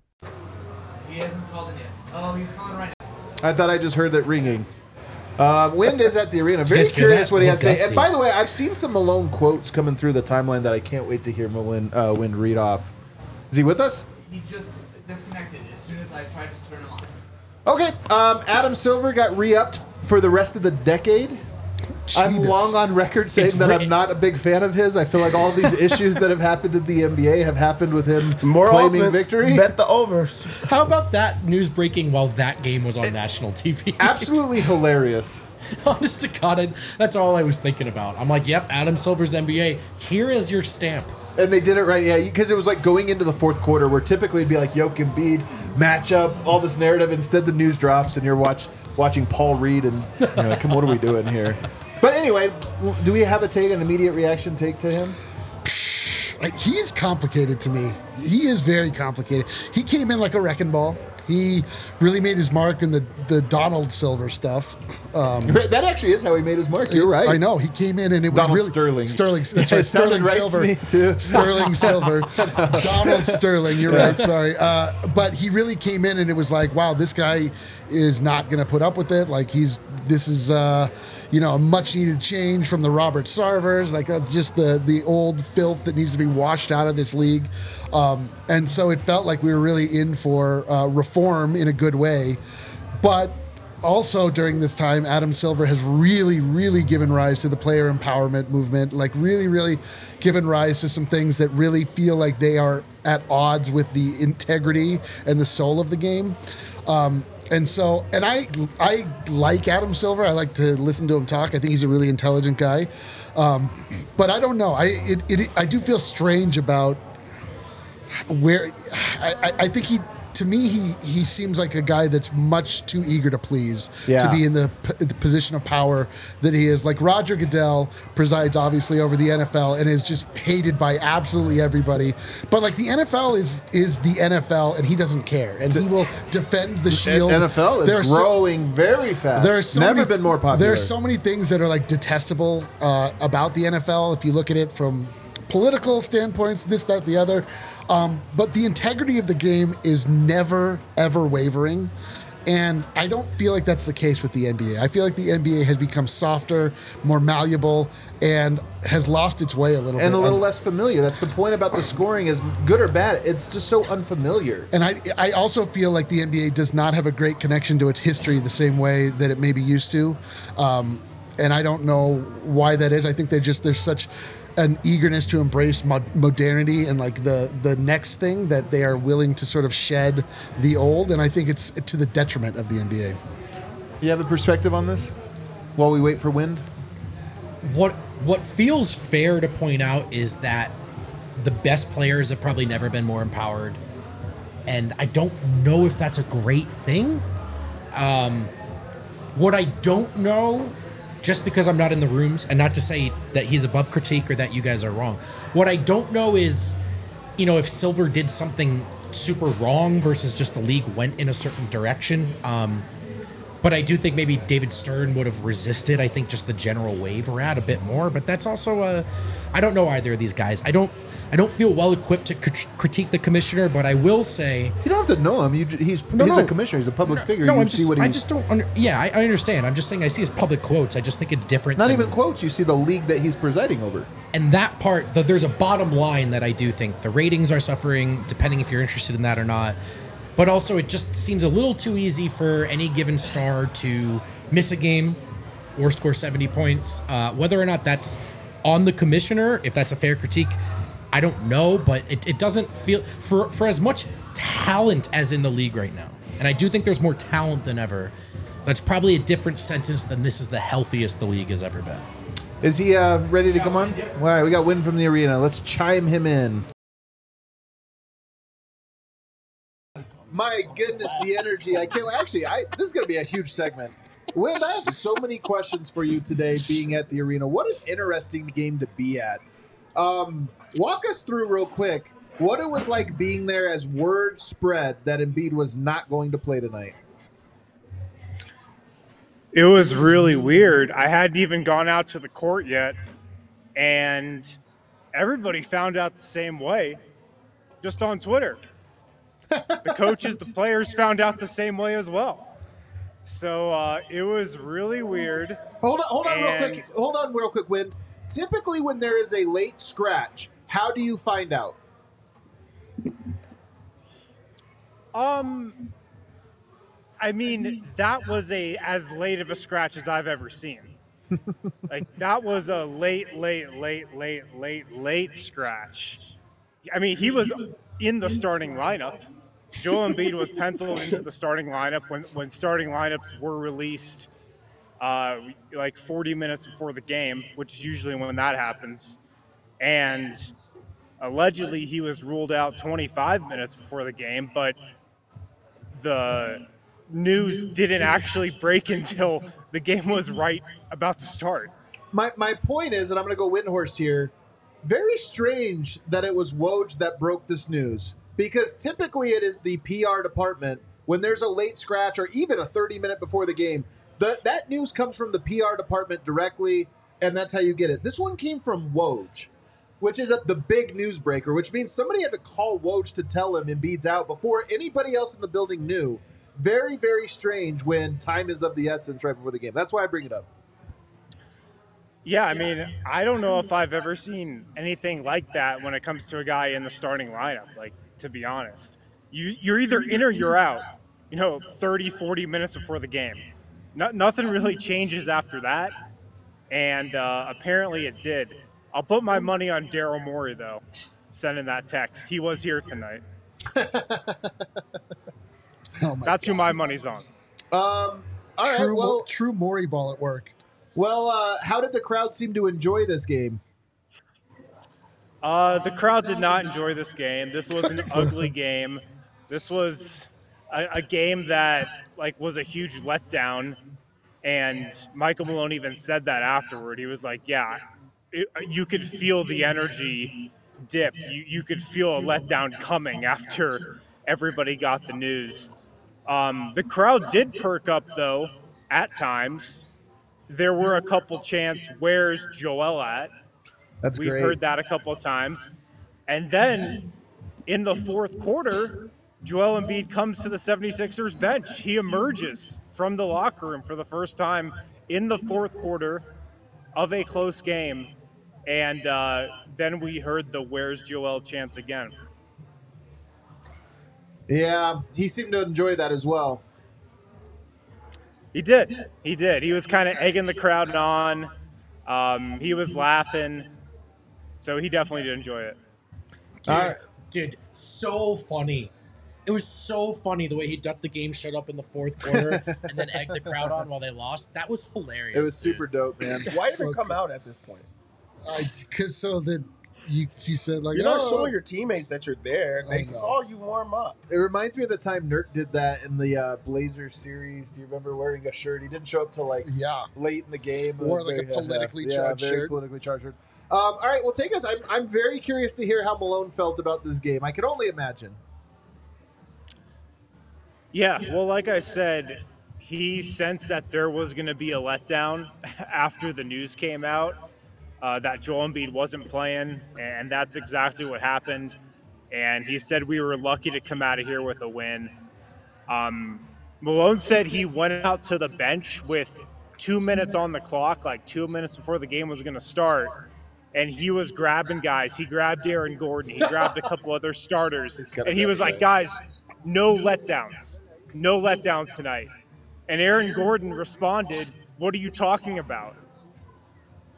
He hasn't called it yet. Oh, he's calling right now. I thought I just heard that ringing. Uh, Wind is at the arena. Very guys hear curious that? what he has to Little say. And by the way, I've seen some Malone quotes coming through the timeline that I can't wait to hear Malone, uh, Wind read off. Is he with us? He just disconnected as soon as I tried to turn him on. Okay. Um, Adam Silver got re-upped for the rest of the decade. I'm long on record saying It's that I'm not a big fan of his. I feel like all these issues that have happened in the NBA have happened with him More claiming offense, victory. Bet the overs. How about that news breaking while that game was on national TV? Absolutely hilarious. Honest to God, I- that's all I was thinking about. I'm like, yep, Adam Silver's NBA. Here is your stamp. And they did it right, yeah, because it was like going into the fourth quarter where typically it'd be like Yoke and Bede matchup, all this narrative. Instead, the news drops and you're watch watching Paul Reed and you're like, come, what are we doing here? But anyway, do we have a take, an immediate reaction take to him? Like, he is complicated to me. He is very complicated. He came in like a wrecking ball. He really made his mark in the, the Donald Silver stuff. Um, That actually is how he made his mark. You're right. I know. He came in and it Donald was really Sterling. Sterling. That's right. Sterling right to Silver. too. Sterling Silver. Donald Sterling. You're right. Sorry. Uh, but he really came in and it was like, wow, this guy is not going to put up with it. Like he's this is uh, you know a much needed change from the Robert Sarvers, like uh, just the the old filth that needs to be washed out of this league. Um, and so it felt like we were really in for uh, reform in a good way, but also during this time, Adam Silver has really, really given rise to the player empowerment movement, like really, really given rise to some things that really feel like they are at odds with the integrity and the soul of the game. Um, and so, and I, I like Adam Silver. I like to listen to him talk. I think he's a really intelligent guy. Um, but I don't know. I, it, it, I do feel strange about where I, I- I think he to me he he seems like a guy that's much too eager to please to be in the, p- the position of power that he is. Like Roger Goodell presides obviously over the NFL and is just hated by absolutely everybody. But like the NFL is is the NFL and he doesn't care. And he will defend the shield. NFL is There are so- growing very fast. there are so Never many, been more popular. There are so many things that are like detestable uh, about the NFL if you look at it from political standpoints, this, that, the other. Um, but the integrity of the game is never, ever wavering. And I don't feel like that's the case with the NBA. I feel like the NBA has become softer, more malleable, and has lost its way a little and bit. a little Um, less familiar. That's the point about the scoring is good or bad. It's just so unfamiliar. And I, I also feel like the NBA does not have a great connection to its history the same way that it may be used to. Um, and I don't know why that is. I think they just there's such an eagerness to embrace mod- modernity and like the the next thing that they are willing to sort of shed the old. And I think it's to the detriment of the NBA. You have a perspective on this while we wait for wind? What what feels fair to point out is that the best players have probably never been more empowered, and I don't know if that's a great thing. Um, what I don't know, just because I'm not in the rooms, and not to say that he's above critique or that you guys are wrong. What I don't know is, you know, if Silver did something super wrong versus just the league went in a certain direction. Um, but I do think maybe David Stern would have resisted. I think just the general wave we're at a bit more. But that's also a, I don't know either of these guys. I don't, I don't feel well equipped to crit- critique the commissioner. But I will say, You don't have to know him. You, he's No, he's no. a commissioner. He's a public figure. no, you I'm see just, what he's I just don't. Under, yeah, I, I understand. I'm just saying I see his public quotes. I just think it's different. not than- even quotes. You see the league that he's presiding over. and that part that there's a bottom line that I do think the ratings are suffering, depending if you're interested in that or not. But also, it just seems a little too easy for any given star to miss a game or score 70 points. Uh, whether or not that's on the commissioner, if that's a fair critique, I don't know. But it, it doesn't feel for for as much talent as in the league right now, and I do think there's more talent than ever. That's probably a different sentence than this is the healthiest the league has ever been. Is he uh, ready to come on? All right, we got wind from the arena. Let's chime him in. My goodness, the energy! I can't actually. I this is going to be a huge segment. Wind, I have so many questions for you today. Being at the arena, what an interesting game to be at. Um, walk us through real quick what it was like being there as word spread that Embiid was not going to play tonight. It was really weird. I hadn't even gone out to the court yet, and everybody found out the same way, just on Twitter. The coaches, the players found out the same way as well. So uh, it was really weird. Hold on, hold on, real quick. Hold on, real quick. Wind. Typically, when there is a late scratch, how do you find out? Um, I mean, that was a as late of a scratch as I've ever seen. like that was a late, late, late, late, late, late scratch. I mean, he was in the starting lineup. Joel Embiid was penciled into the starting lineup when when starting lineups were released uh, like 40 minutes before the game, which is usually when that happens. And allegedly, he was ruled out 25 minutes before the game, but the news didn't actually break until the game was right about to start. My my point is, and I'm going to go Windhorst here. Very strange that it was Woj that broke this news because typically it is the PR department when there's a late scratch or even a 30 minute before the game. The, that news comes from the PR department directly, and that's how you get it. This one came from Woj, which is a, the big newsbreaker, which means somebody had to call Woj to tell him Embiid's out before anybody else in the building knew. Very, very strange when time is of the essence right before the game. That's why I bring it up. Yeah, I mean, I don't know if I've ever seen anything like that when it comes to a guy in the starting lineup, like, to be honest. You, you're either in or you're out, you know, 30, 40 minutes before the game. No, nothing really changes after that. And uh, apparently it did. I'll put my money on Daryl Morey, though, sending that text. He was here tonight. Oh my That's who my money's on. Um, all right, true, well, true Morey ball at work. well, uh, how did the crowd seem to enjoy this game? Uh, the crowd did not enjoy this game. This was an ugly game. This was a, a game that like was a huge letdown. And Michael Malone even said that afterward. He was like, "Yeah, it, you could feel the energy dip. You you could feel a letdown coming after everybody got the news." Um, the crowd did perk up though at times. There were a couple chants, "Where's Joel at?" That's We've great. heard that a couple of times. And then in the fourth quarter, Joel Embiid comes to the 76ers bench. He emerges from the locker room for the first time in the fourth quarter of a close game. And uh, then we heard the Where's Joel chance again. Yeah, he seemed to enjoy that as well. He did. He did. He was kind of egging the crowd on. Um, he was laughing. So he definitely did enjoy it. Dude, All right. dude, so funny. It was so funny the way he ducked the game shut up in the fourth quarter and then egged the crowd on while they lost. That was hilarious. It was dude. super dope, man. Why did So it come good. out at this point? Because so that you you said like You're not oh, showing your teammates that you're there. I They saw you warm up. It reminds me of the time Nert did that in the uh, Blazers series. Do you remember wearing a shirt? He didn't show up till like yeah. late in the game. It Wore was like a politically yeah, charged very shirt. politically charged shirt. Um, all right, well, take us. I'm, I'm very curious to hear how Malone felt about this game. I can only imagine. Yeah, well, like I said, he sensed that there was going to be a letdown after the news came out uh, that Joel Embiid wasn't playing, and that's exactly what happened. And he said we were lucky to come out of here with a win. Um, Malone said he went out to the bench with two minutes on the clock, like two minutes before the game was going to start. And he was grabbing guys. He grabbed Aaron Gordon. He grabbed a couple other starters. And he was like, guys, no letdowns. No letdowns tonight. And Aaron Gordon responded, What are you talking about?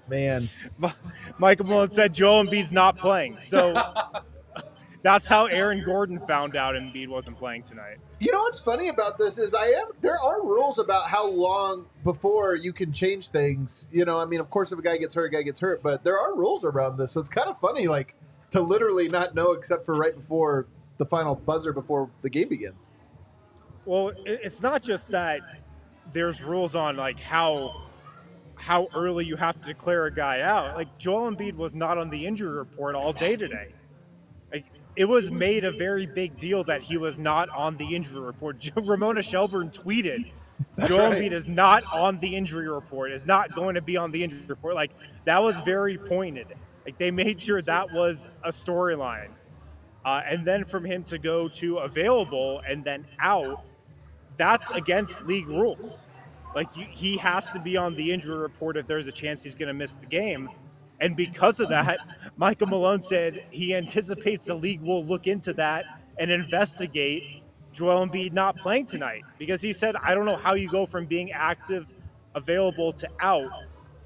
Man, Michael Malone said Joel Embiid's not playing. So that's how Aaron Gordon found out Embiid wasn't playing tonight. you know what's funny about this is I am there are rules about how long before you can change things. You know, I mean, of course, if a guy gets hurt, a guy gets hurt, but there are rules around this. So it's kind of funny, like to literally not know except for right before the final buzzer before the game begins. Well, it's not just that there's rules on like how how early you have to declare a guy out. Like Joel Embiid was not on the injury report all day today. Like it was made a very big deal that he was not on the injury report. Ramona Shelburne tweeted, "Joel right. Embiid is not on the injury report. Is not going to be on the injury report." Like that was very pointed. Like they made sure that was a storyline. Uh, and then from him to go to available and then out, that's against league rules. Like you, he has to be on the injury report if there's a chance he's going to miss the game. And because of that, Michael Malone said he anticipates the league will look into that and investigate Joel Embiid not playing tonight because he said, I don't know how you go from being active, available to out.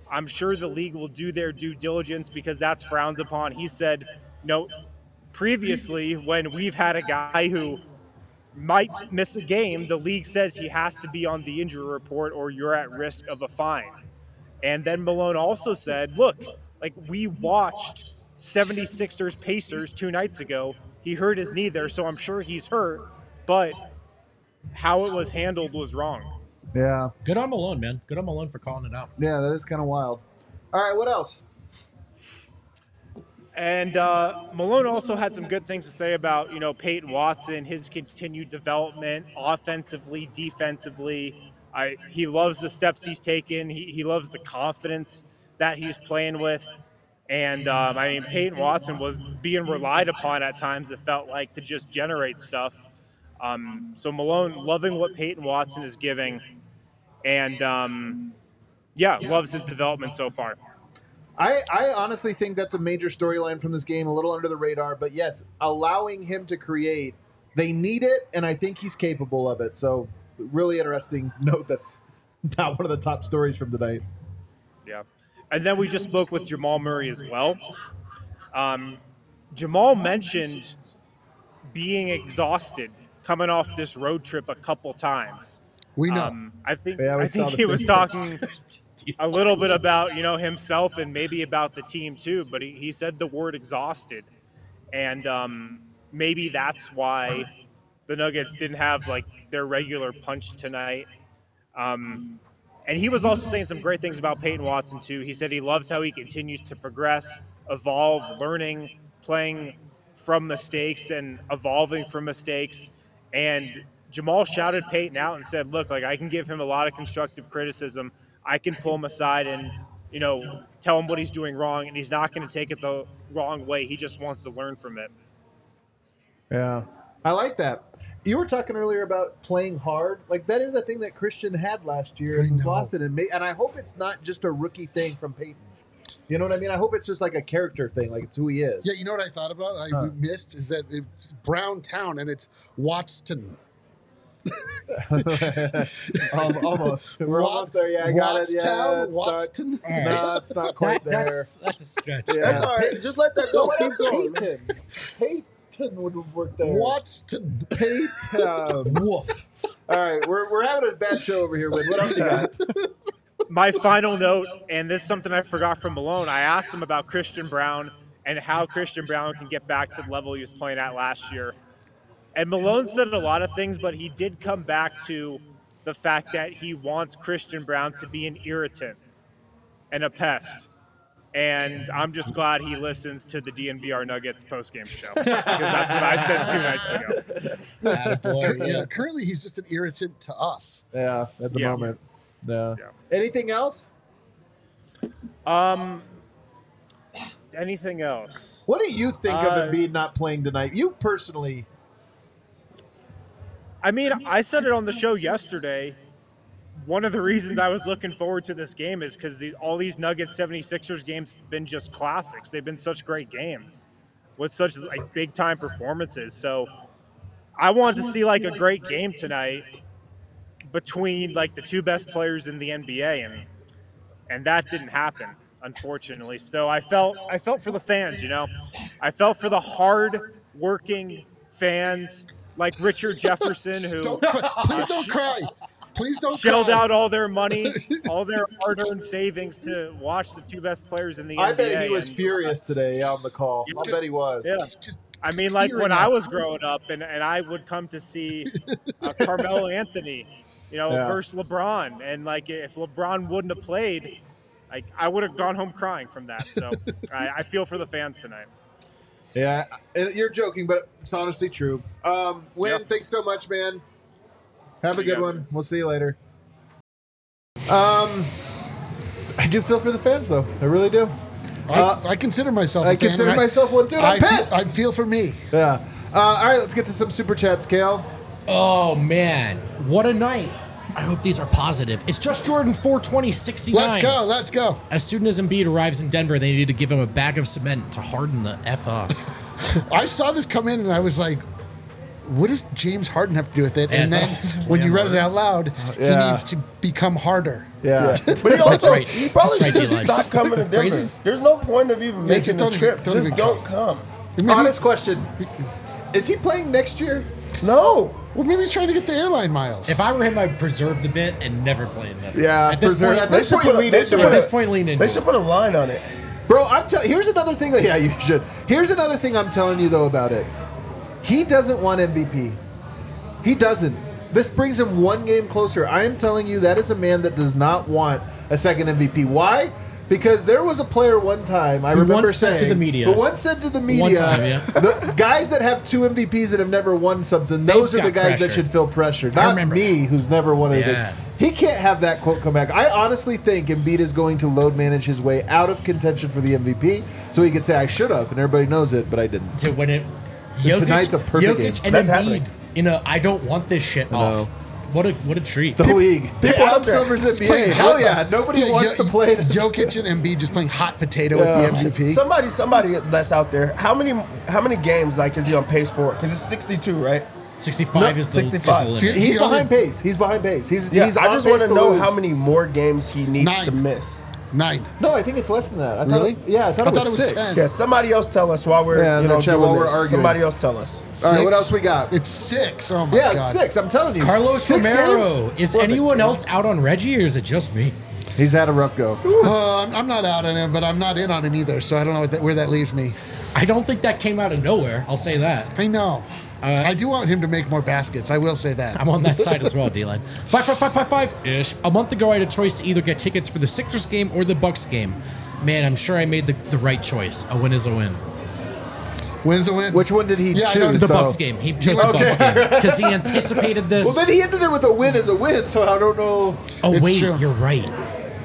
I'm sure the league will do their due diligence because that's frowned upon. He said, no, previously when we've had a guy who might miss a game, the league says he has to be on the injury report or you're at risk of a fine. And then Malone also said, look, like we watched 76ers Pacers two nights ago. He hurt his knee there, so I'm sure he's hurt, but how it was handled was wrong. Yeah. Good on Malone, man. Good on Malone for calling it out. Yeah, that is kind of wild. All right, what else? And uh, Malone also had some good things to say about, you know, Peyton Watson, his continued development offensively, defensively. I, he loves the steps he's taken. He, he loves the confidence that he's playing with. And um, I mean, Peyton Watson was being relied upon at times, it felt like, to just generate stuff. Um, so Malone loving what Peyton Watson is giving. And um, yeah, loves his development so far. I, I honestly think that's a major storyline from this game, a little under the radar. But yes, allowing him to create, they need it, and I think he's capable of it. So, really interesting note that's not one of the top stories from tonight. Yeah. And then we just spoke with Jamal Murray as well. Um, Jamal mentioned being exhausted coming off this road trip a couple times. We know. Um, I think Yeah, I think he was same a little bit about you know himself and maybe about the team too. But he, he said the word exhausted, and um, maybe that's why the Nuggets didn't have like their regular punch tonight. Um, and he was also saying some great things about Peyton Watson too. He said he loves how he continues to progress, evolve, learning, playing from mistakes and evolving from mistakes. And Jamal shouted Peyton out and said, "Look, like I can give him a lot of constructive criticism. I can pull him aside and you know tell him what he's doing wrong, and he's not going to take it the wrong way. He just wants to learn from it." Yeah, I like that. You were talking earlier about playing hard. Like that is a thing that Christian had last year and was lost it, and ma- and I hope it's not just a rookie thing from Peyton. You know what I mean? I hope it's just like a character thing, like it's who he is. Yeah, you know what I thought about? I Huh. missed is that it's Brown Town and it's Watson. um, almost. We're Wat- almost there. Yeah, I got it. Yeah, Wattstown? it's not, no, it's not quite That- there. that's that's a stretch. Yeah. That's all right. Just let that go. Keep going. man. Peyton. Peyton would have worked there. Watson. Peyton. Woof. All right, we're, we're having a bad show over here. Wind. What else you got? my final note, and this is something I forgot from Malone. I asked him about Christian Braun and how Christian Braun can get back to the level he was playing at last year. And Malone said a lot of things, but he did come back to the fact that he wants Christian Braun to be an irritant and a pest. And I'm just glad he listens to the DNVR Nuggets postgame show because that's what I said two nights ago. Attaboy, yeah. yeah. currently he's just an irritant to us. Yeah, at the Yeah. moment. Yeah. Yeah. Anything else? Um, anything else? What do you think Uh, of Embiid not playing tonight? You personally. I mean, I said it on the show yesterday. One of the reasons I was looking forward to this game is because the, all these Nuggets 76ers games have been just classics. They've been such great games with such like big time performances. So I wanted to see like a great game tonight between like the two best players in the NBA and and that didn't happen unfortunately. So I felt I felt for the fans, you know. I felt for the hard working fans like Richard Jefferson who Don't cry. Please don't cry. Please don't shelled cry. out all their money, all their hard-earned savings to watch the two best players in the I NBA. bet he was and- furious today on the call. I just- bet he was. Yeah. Just I mean, like when I was growing up, and, and I would come to see uh, Carmelo Anthony, you know, Yeah. versus LeBron, and like if LeBron wouldn't have played, like I would have gone home crying from that. So I, I feel for the fans tonight. Yeah, and you're joking, but it's honestly true. Um, Wind, Yeah. thanks so much, man. Have a See you good one. We'll see you later. Um, I do feel for the fans, though. I really do. I, Uh, I consider myself. I a fan, consider and myself one, dude. I'm I pissed. Feel, I feel for me. Yeah. Uh, all right, let's get to some super chats, Kale. Oh man, what a night! I hope these are positive. It's just Jordan 420 69. Let's go. Let's go. As soon as Embiid arrives in Denver, they need to give him a bag of cement to harden the f up. I saw this come in and I was like, what does James Harden have to do with it? Yeah, And then when you read damn it out words. loud, Yeah. he needs to become harder. Yeah. But he also right. he probably That's right, should just Eli. stop coming to Denver. Crazy. There's no point of even Yeah, making just the don't trip. don't just don't come. Maybe- Honest question: Is he playing next year? No. Well, maybe he's trying to get the airline miles. If I were him, I'd preserve the bit and never play another. Yeah, at this preserve- point, at this point, you lean they into should it. put At this a- point, lean into They it. should put a line on it. Bro, I'm telling. Here's another thing. Yeah, you should. Here's another thing I'm telling you though about it. He doesn't want MVP. He doesn't. This brings him one game closer. I am telling you that is a man that does not want a second MVP. Why? Because there was a player one time I Who remember once said to saying the media- who once said to the media, One time, yeah. the guys that have two MVPs that have never won something, those are the guys that should feel pressure. Not me, who's never won anything. Yeah. He can't have that quote come back. I honestly think Embiid is going to load manage his way out of contention for the MVP, so he could say I should have, and everybody knows it, but I didn't. to win it. And tonight's a perfect Jokic game. and That's Embiid happening. in a I don't want this shit know. off. What a what a treat. The league, people Adam out there- Silver's NBA. Hell hot- yeah, nobody Yeah, wants Jo- to play. Jokic and Embiid just playing hot potato Yeah. with the MVP. Somebody, somebody that's out there. How many, how many games like is he on pace for? Because it's 62, right? 65 No, is the, 65. Is the limit. He's He only- behind pace. He's behind pace. He's Yeah. he's I just want to know lose. how many more games he needs Nine. to miss. Nine. No, I think it's less than that. I thought Really? It, yeah, I thought, I it, thought was it was six. 10. Yeah. Somebody else tell us while we're Yeah, you know doing while we're this. arguing. Somebody else tell us. All right, what else we got? It's six. Oh my yeah, god. it's six. I'm telling you. Carlos Six Romero. games? Is Perfect. anyone else out on Reggie or is it just me? He's had a rough go. Uh, I'm, I'm not out on him, but I'm not in on him either. So I don't know what that, where that leaves me. I don't think that came out of nowhere. I'll say that. I know. I do want him to make more baskets. I will say that. I'm on that side as well, D-line. Five, five, five, five, five ish. A month ago, I had a choice to either get tickets for the Sixers game or the Bucks game. Man, I'm sure I made the, the right choice. A win is a win. Wins a win. Which one did he Yeah, I choose? know. The though? Bucks game. He chose the Bucks game because he anticipated this. Well, then he ended it with a win as a win, so I don't know. oh It's wait, true. you're right.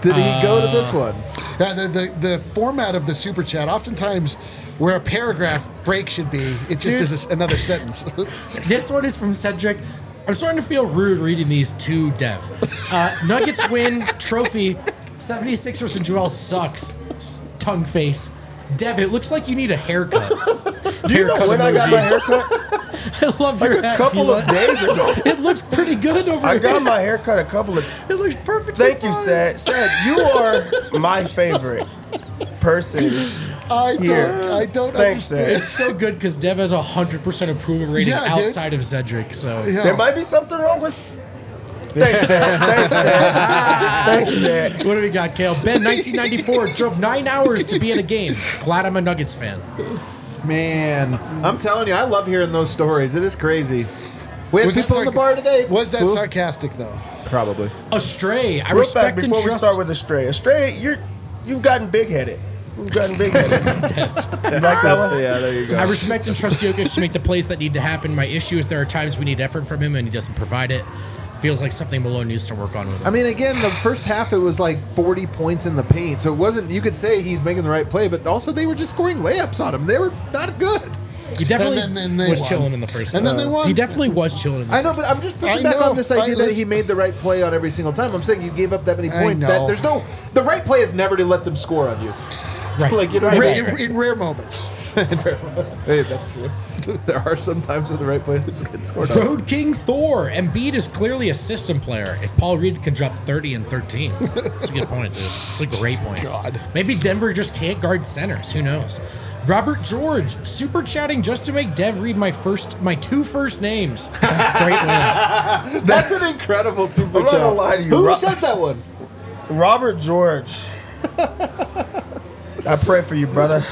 Did he go to this Uh, one? Yeah, the, the, the format of the super chat, oftentimes where a paragraph break should be, it just Dude. is another sentence. This one is from Cedric. I'm starting to feel rude reading these to Dev. Uh, Nuggets win trophy. 76ers and Joel sucks. Tongue face. Dev, it looks like you need a haircut. Do you know Haircut when I got my haircut? I love Like your a hat, couple of days ago. It looks pretty good over I here. I got my haircut a couple of. It looks perfect. Thank you, Sad. Sad, you are my favorite person. I don't, I don't Thanks, understand. It's so good because Dev has a 100% approval rating Yeah, dude. outside of Cedric. So Yeah. There might be something wrong with. Thanks, Sad. Thanks, Sad. Thanks, Sad. what do we got, Kale? Ben, 1994, drove nine hours to be at a game. Glad I'm a Nuggets fan. Man, I'm telling you, I love hearing those stories. It is crazy. We had Was that people in the sarc- bar today. Was that Who? sarcastic though? Probably. Astray. I Real respect fast and before we trust. start with Astray. Astray, you're you've gotten big headed. You've gotten big headed. you like that one? Yeah, there you go. I respect and trust Jokic to make the plays that need to happen. My issue is there are times we need effort from him and he doesn't provide it. Feels like something Malone needs to work on with him. I mean, again, the first half it was like 40 points in the paint, so it wasn't. You could say he's making the right play, but also they were just scoring layups on him. They were not good. he definitely And then- then they was won. chilling in the first. And then half. they won. He definitely was chilling. In the I know, first but I'm just pushing I back know. on this idea I that he made the right play on every single time. I'm saying you gave up that many I points. know. That there's no the right play is never to let them score on you. Right. Like you know, Right, what I Ra- mean? right, in, in rare moments. hey, that's true. There are some times where the right play is get scored on. Road King Thor. Embiid is clearly a system player. If Paul Reed can drop 30 and 13, it's a good point, dude. It's a great point. God. Maybe Denver just can't guard centers. Who knows? Robert George, super chatting just to make Dev read my first, my two first names. Great win. That's an incredible super I'm not chat. gonna lie to you, Who Ro- said that one? Robert George. I pray for you, brother.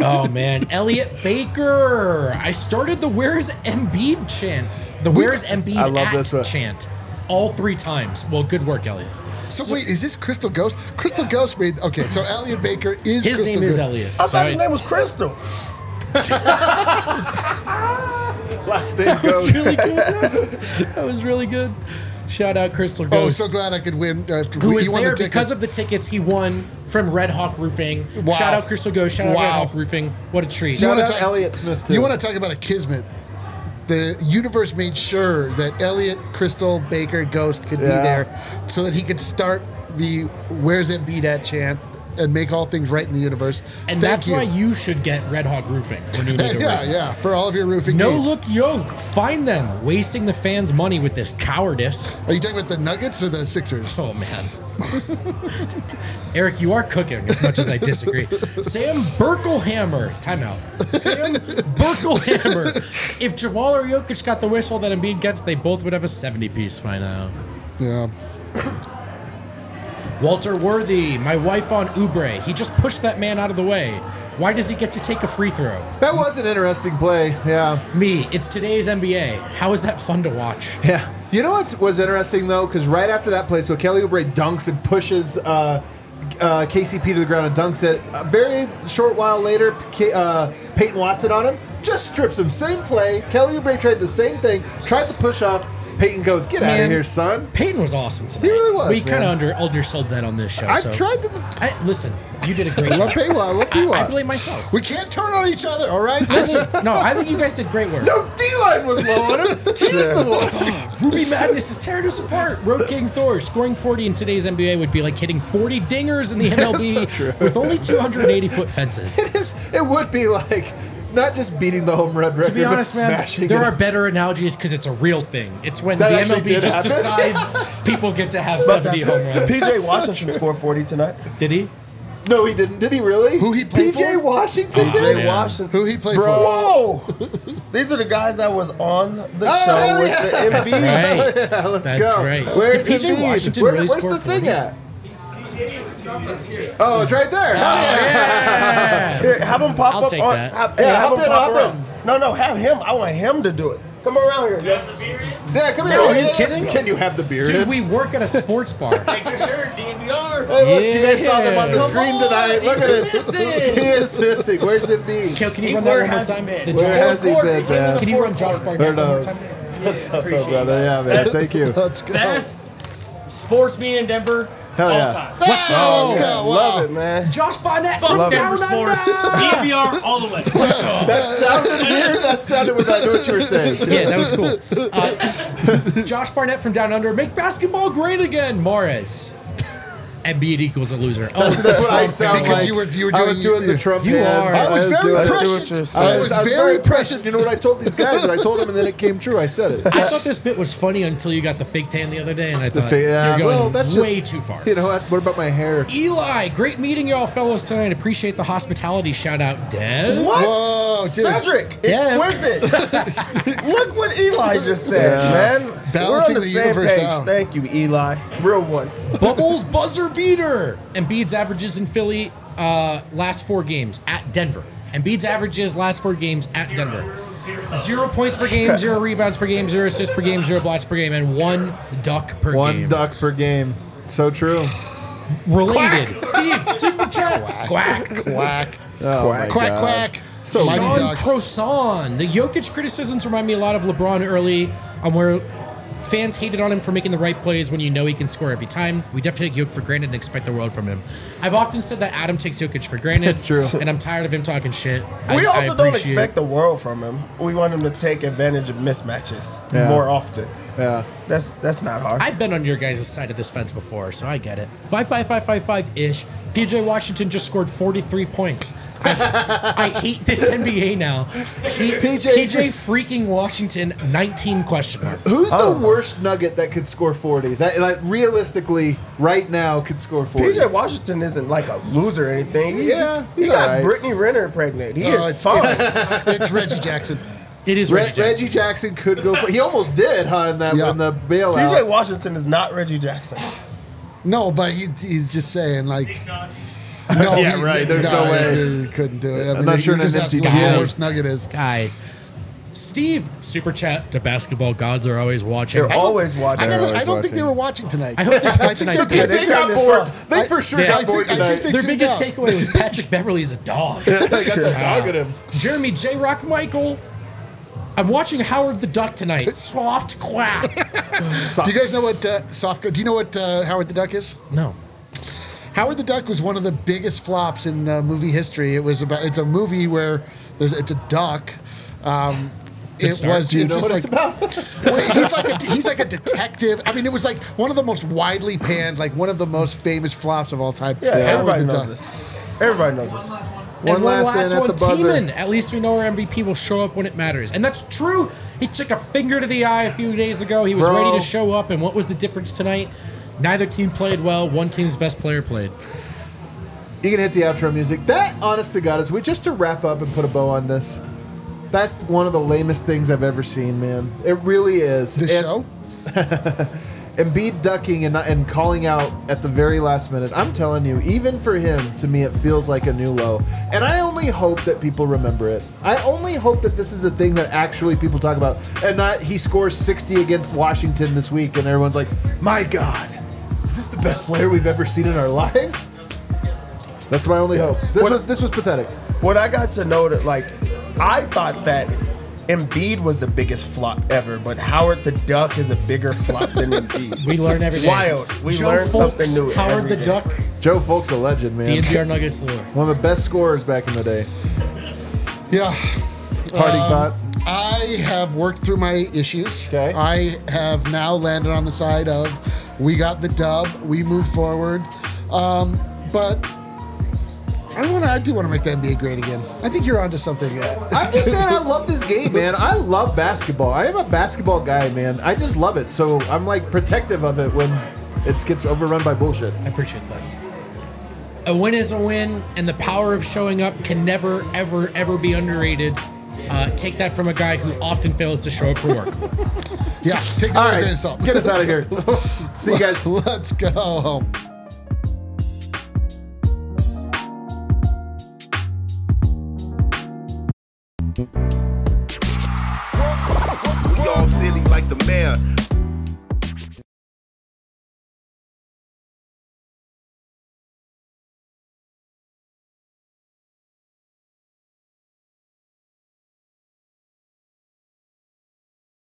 Oh man, Elliot Baker. I started the "Where's Embiid" chant. The "Where's Embiid" I love this one. chant. All three times. Well, good work, Elliot. So, wait, is this Crystal Ghost? Crystal Ghost made okay. So Elliot Baker is His Crystal name is Elliot. I so thought his name was Crystal. Last name That was really good. that was really good. Shout out Crystal Ghost. Oh, so glad I could win. Uh, who he is won there the because of the tickets he won from Red Hawk Roofing. Wow. Shout out Crystal Ghost. Shout out Red Hawk Roofing. What a treat. You Shout wanna out talk- Elliot Smith too. You want to talk about a kismet? The universe made sure that Elliot, Crystal, Baker, Ghost could be there, so that he could start the "Where's It Embiid at?" chant and make all things right in the universe. and Thank that's you. why you should get Red Hawk Roofing when you need a yeah, roof. yeah, for all of your roofing No needs. look yoke. Find them wasting the fans' money with this cowardice. Are you talking about the Nuggets or the Sixers? Oh man. Eric, you are cooking as much as I disagree. Sam Burklehammer, timeout. Sam Burklehammer. If Jamal or Jokic got the whistle that Embiid gets, they both would have a 70 piece by now. Yeah. Walter Worthy, my wife on Oubre. He just pushed that man out of the way. Why does he get to take a free throw? That was an interesting play. Yeah. Me, it's today's NBA. How is that fun to watch? Yeah. You know what was interesting though, because right after that play, so Kelly Oubre dunks and pushes uh, uh, KCP to the ground and dunks it. A very short while later, K- uh, Peyton Watson on him, just strips him. Same play. Kelly Oubre tried the same thing, tried to push off. Peyton goes, "Get out of Man, here, son." Peyton was awesome tonight. He really was, We kind of man. under undersold that on this show. I so. tried to. I, listen, you did a great I love job. Peyton. I love I. I blame myself. We can't turn on each other, all right? I think, no, I think you guys did great work. No, D line was low on him. He's the one. Ruby Madness is tearing us apart. Road King Thor scoring 40 in today's NBA would be like hitting 40 dingers in the MLB so with only 280 foot fences. It is. It would be like not just beating the home run record, To be honest, but man, smashing there it. are better analogies because it's a real thing. It's when That the MLB just happen. decides people get to have uh, 70 home runs. PJ Washington scored 40 tonight. Did he? No, he didn't. Did he really? Who he played PJ for? Washington Oh, did. man. Washington. Who he played Bro. for? Whoa! These are the guys that was on the Oh, show hell with yeah. the That's right. Yeah, let's That's go. right. Where's Did PJ Washington Where- really where's score the thing 40? at? Oh, it's right there. Hell oh, yeah. Here, have him pop I'll up take on. that. Have, Yeah, hey, have him pop hop around. No, no, have him. I want him to do it. Come around here. yo. Yeah, come here. No, are you Yeah, kidding? Can you have the beard? Dude, in? we work at a sports bar. Take your shirt, DNVR. Hey, look, you guys saw them on the Yeah. screen tonight. Look at it. He is missing. Where's it be? Kel, can you run that one more time? The Where has he been, man? Can you run Josh Who Barnett one more knows? time? What's up, though, brother? Yeah, man. Thank you. Let's go. Best sports media in Denver Hell all yeah. time. Let's go. Let's go. Wow. Love it, man. Josh Barnett Fuck from Love. Denver down sports. under. DNVR all the way. That sounded weird. That sounded what I know what you were saying. Yeah, that was cool. Uh, Josh Barnett from down under. Make basketball great again. Morris. Embiid equals a loser. Oh, That's, that's what I oh, sound Because like. you were- you were I was doing- doing the Trump You hands. are. I was very doing- I see what prescient. you're I saying. I was, was I was very very prescient. You know what I told these guys? And I told them, and then it came true. I said it. I thought this bit was funny until you got the fake tan the other day, and I The thought fa- yeah, you're going well, that's way just, too far. You know what? What about my hair? Eli, great meeting y'all fellows tonight. Appreciate the hospitality. Shout out, Dev. What? Whoa. Cedric, Damn. exquisite. Look what Eli just said, man. We're on the, the same universe page. out. Thank you, Eli. Real one. Bubbles buzzer beater. Embiid's averages in Philly uh, last four games at Denver. Embiid's averages last four games at Denver. Zero points per game, zero rebounds per game, zero assists per game, zero blocks per game, and one duck per One game. One duck per game. So true. Related. Steve, super chat. Quack. Quack. Oh my Quack, God. quack. So Sean Ducks. Croson. The Jokic criticisms remind me a lot of LeBron early on where fans hated on him for making the right plays when you know he can score every time. We definitely take Jokic for granted and expect the world from him. I've often said that Adam takes Jokic for granted. That's true. And I'm tired of him talking shit. We I, I also don't expect the world from him. We want him to take advantage of mismatches Yeah. more often. Yeah. That's that's not hard. I've been on your guys' side of this fence before, so I get it. Five five five five five ish. PJ Washington just scored 43 points. I, I hate this NBA now. P- PJ PJ freaking Washington, 19 question marks. Who's Oh. the worst Nugget that could score 40? That like realistically right now could score 40. PJ Washington isn't like a loser or anything. He, Yeah, he he's got alright. Brittany Renner pregnant. He Oh, is it's, fine. it's Reggie Jackson. It is Re- Reggie Jackson. Reggie Jackson could go for. He almost did, huh? In that Yeah. in the bailout. PJ Washington is not Reggie Jackson. No, but he, he's just saying like. No, Yeah, he- right, there's no way. He couldn't do it. I I'm not you sure in just an ask empty what gym. nugget is. Guys, Steve, super chat. The basketball gods are always watching. They're always watching. I, gotta- always I don't think they were watching tonight. I hope they slept I think tonight, they're- Steve. They, They got bored. They for sure Yeah. got I bored think- I tonight. think Their biggest out. takeaway was Patrick Beverley is a dog. they got the dog at him. Jeremy J. Rock Michael. I'm watching Howard the Duck tonight. Soft quack. Do you guys know what uh, soft? Do you know what uh, Howard the Duck is? No. Howard the Duck was one of the biggest flops in uh, movie history. It was about. It's a movie where there's. It's a duck. Um, it start. was. Do you it's know what like, it's about? Wait, he's like a he's like a detective. I mean, it was like one of the most widely panned, like one of the most famous flops of all time. Yeah, Howard everybody the knows Duck. this. Everybody knows this. One and last, one last in at one, the buzzer. At least we know our MVP will show up when it matters. And that's true. He took a finger to the eye a few days ago. He was Bro. ready to show up. And what was the difference tonight? Neither team played well. One team's best player played. You can hit the outro music. That, honest to God, is we just to wrap up and put a bow on this. That's one of the lamest things I've ever seen, man. It really is. This And- show? Embiid ducking and, and calling out at the very last minute. I'm telling you, even for him, to me, it feels like a new low. And I only hope that people remember it. I only hope that this is a thing that actually people talk about, and not he scores 60 against Washington this week, and everyone's like, "My God, is this the best player we've ever seen in our lives?" That's my only hope. This What- was this was pathetic. What I got to know that like I thought that Embiid was the biggest flop ever, but Howard the Duck is a bigger flop than Embiid. We learn every day. Wild. We Joe learn Folks, something new. Howard every the day. Duck. Joe Folk's a legend, man. DNVR Nuggets lore. One of the best scorers back in the day. Yeah. Parting Um, thought. I have worked through my issues. Okay. I have now landed on the side of we got the dub, we move forward. Um, but I want to. I do want to make the NBA great again. I think you're onto something. uh, I'm just saying, I love this game, man. I love basketball. I am a basketball guy, man. I just love it. So I'm like protective of it when it gets overrun by bullshit. I appreciate that. A win is a win, and the power of showing up can never, ever, ever be underrated. Uh, take that from a guy who often fails to show up for work. yeah. Take that All with a right, grain of salt. get us out of here. See you guys. Let's go.